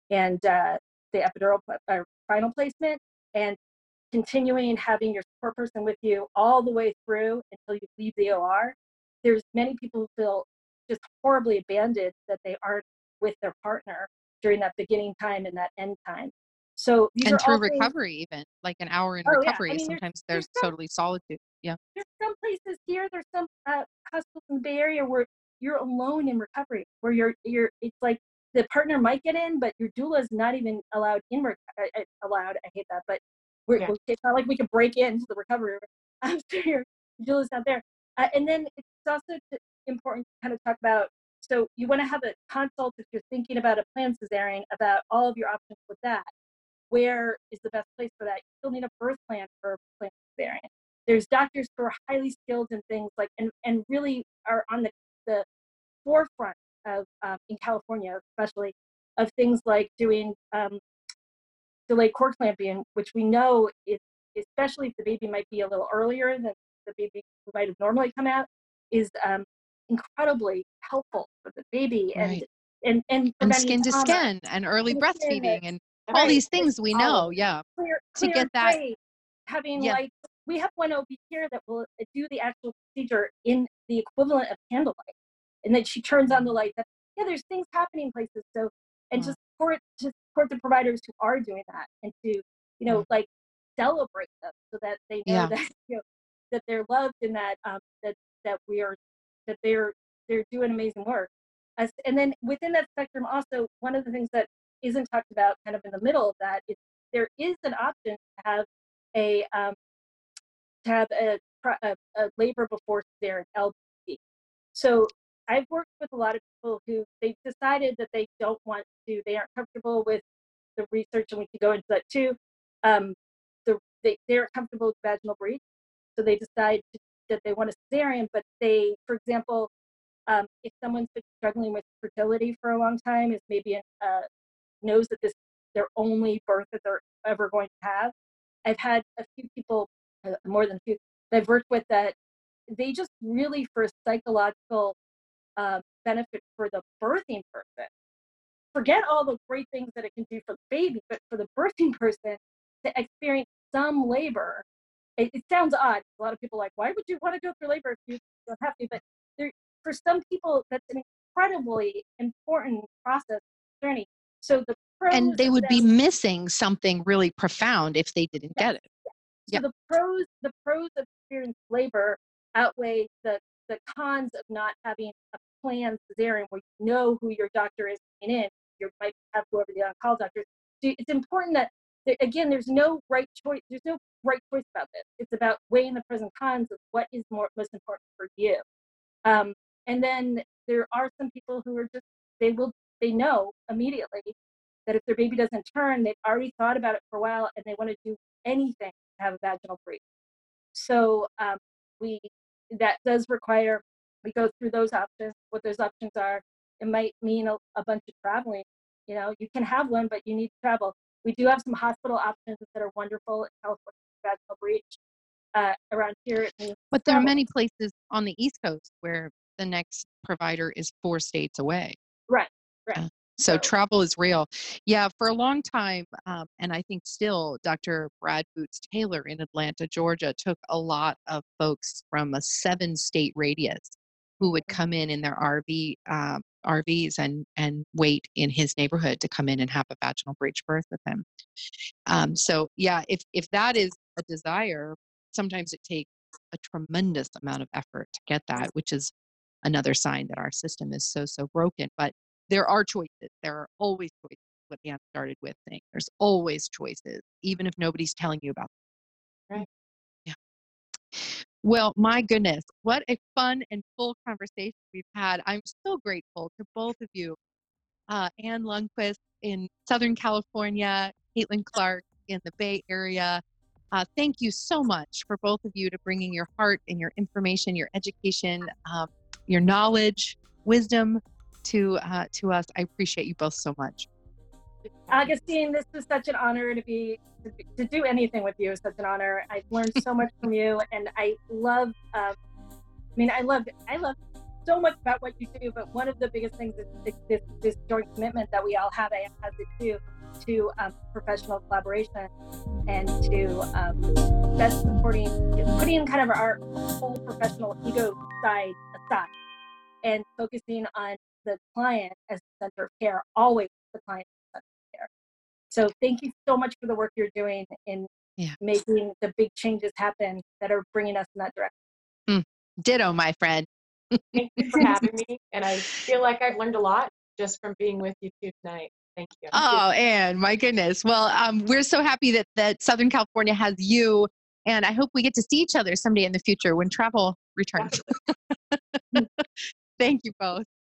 and uh, the epidural uh, final placement, and continuing having your support person with you all the way through until you leave the OR. There's many people who feel just horribly abandoned that they aren't with their partner during that beginning time and that end time. So and through recovery, things, even like an hour in oh, recovery, yeah. I mean, sometimes there's, there's, there's some, totally solitude. Yeah. There's some places here. There's some uh, hospitals in the Bay Area where you're alone in recovery where you're you're it's like the partner might get in but your doula is not even allowed in rec- uh, uh, allowed i hate that but we're, Yeah. it's not like we can break into the recovery room after your doula's not there uh, and then it's also important to kind of talk about so you want to have a consult if you're thinking about a planned cesarean about all of your options with that. Where is the best place for that? You still need a birth plan for a planned cesarean. There's doctors who are highly skilled in things like and, and really are on the, the forefront of um, in california especially of things like doing um, delayed cord clamping which we know is especially if the baby might be a little earlier than the baby might have normally come out is um, incredibly helpful for the baby and Right. and and, and skin to trauma. skin and early breastfeeding and all Right. these things we know. Yeah. clear, to get that- grade, having Yeah. like we have one OB here that will uh, do the actual procedure in the equivalent of candlelight, and then she turns on the light. That yeah, there's things happening places. So and Wow. to support to support the providers who are doing that, and to you know like celebrate them so that they know Yeah. that you know that they're loved and that um that that we are that they're they're doing amazing work. As, and then within that spectrum, also one of the things that isn't talked about, kind of in the middle of that, is there is an option to have a um, to have a, a, a labor before cesarean. So I've worked with a lot of people who they've decided that they don't want to, they aren't comfortable with the research, and we could go into that too. Um, the, they, they aren't comfortable with vaginal breech, so they decide to, that they want a cesarean, but they, for example, um, if someone's been struggling with fertility for a long time, is maybe uh, knows that this is their only birth that they're ever going to have. I've had a few people, uh, more than a few, that I've worked with that they just really, for a psychological uh, benefit for the birthing person, forget all the great things that it can do for the baby, but for the birthing person to experience some labor, it, it sounds odd. A lot of people are like, why would you want to go through labor if you don't have to? But there, for some people, that's an incredibly important process journey. So the pros And they would be missing something really profound if they didn't get it. so yeah. the pros the pros of experienced labor outweigh the the cons of not having a planned cesarean where you know who your doctor is coming in. You might have whoever the on-call doctor is. So it's important that that, again, there's no right choice. There's no right choice about this. It's about weighing the pros and cons of what is more most important for you. Um, and then there are some people who are just they will they know immediately that if their baby doesn't turn, they've already thought about it for a while and they want to do anything to have a vaginal breech. So um, we that does require we go through those options. What those options are, it might mean a, a bunch of traveling. You know, you can have one, but you need to travel. We do have some hospital options that are wonderful in California vaginal breech uh, around here. But there are many places on the East Coast where the next provider is four states away. Right, right. Uh, so So- travel is real. Yeah, for a long time, um, and I think still, Dr. Brad Boots Taylor in Atlanta, Georgia, took a lot of folks from a seven state radius who would Mm-hmm. come in in their RV um, RVs and and wait in his neighborhood to come in and have a vaginal breech birth with him. Um, so yeah, if if that is a desire, sometimes it takes a tremendous amount of effort to get that, which is another sign that our system is so so broken. But there are choices. There are always choices. What Anne started with saying, there's always choices, even if nobody's telling you about them. Right. Well, my goodness, what a fun and full conversation we've had. I'm so grateful to both of you, uh, Anne Lundquist in Southern California, Caitlin Clark in the Bay Area. Uh, thank you so much for both of you to bringing your heart and your information, your education, um, your knowledge, wisdom to uh, to us. I appreciate you both so much. Augustine, this was such an honor to be to, do anything with you. is such an honor. I've learned so much from you, and I love. Um, I mean, I love I love so much about what you do. But one of the biggest things is this this, joint commitment that we all have. I has it too to um, professional collaboration and to um, best supporting, putting kind of our whole professional ego side aside and focusing on the client as the center of care, always the client So thank you so much for the work you're doing in Yeah. making the big changes happen that are bringing us in that direction. Ditto, my friend. Thank you for having me. And I feel like I've learned a lot just from being with you two tonight. Thank you. Oh, and my goodness. Well, um, we're so happy that, that Southern California has you. And I hope we get to see each other someday in the future when travel returns. Thank you both.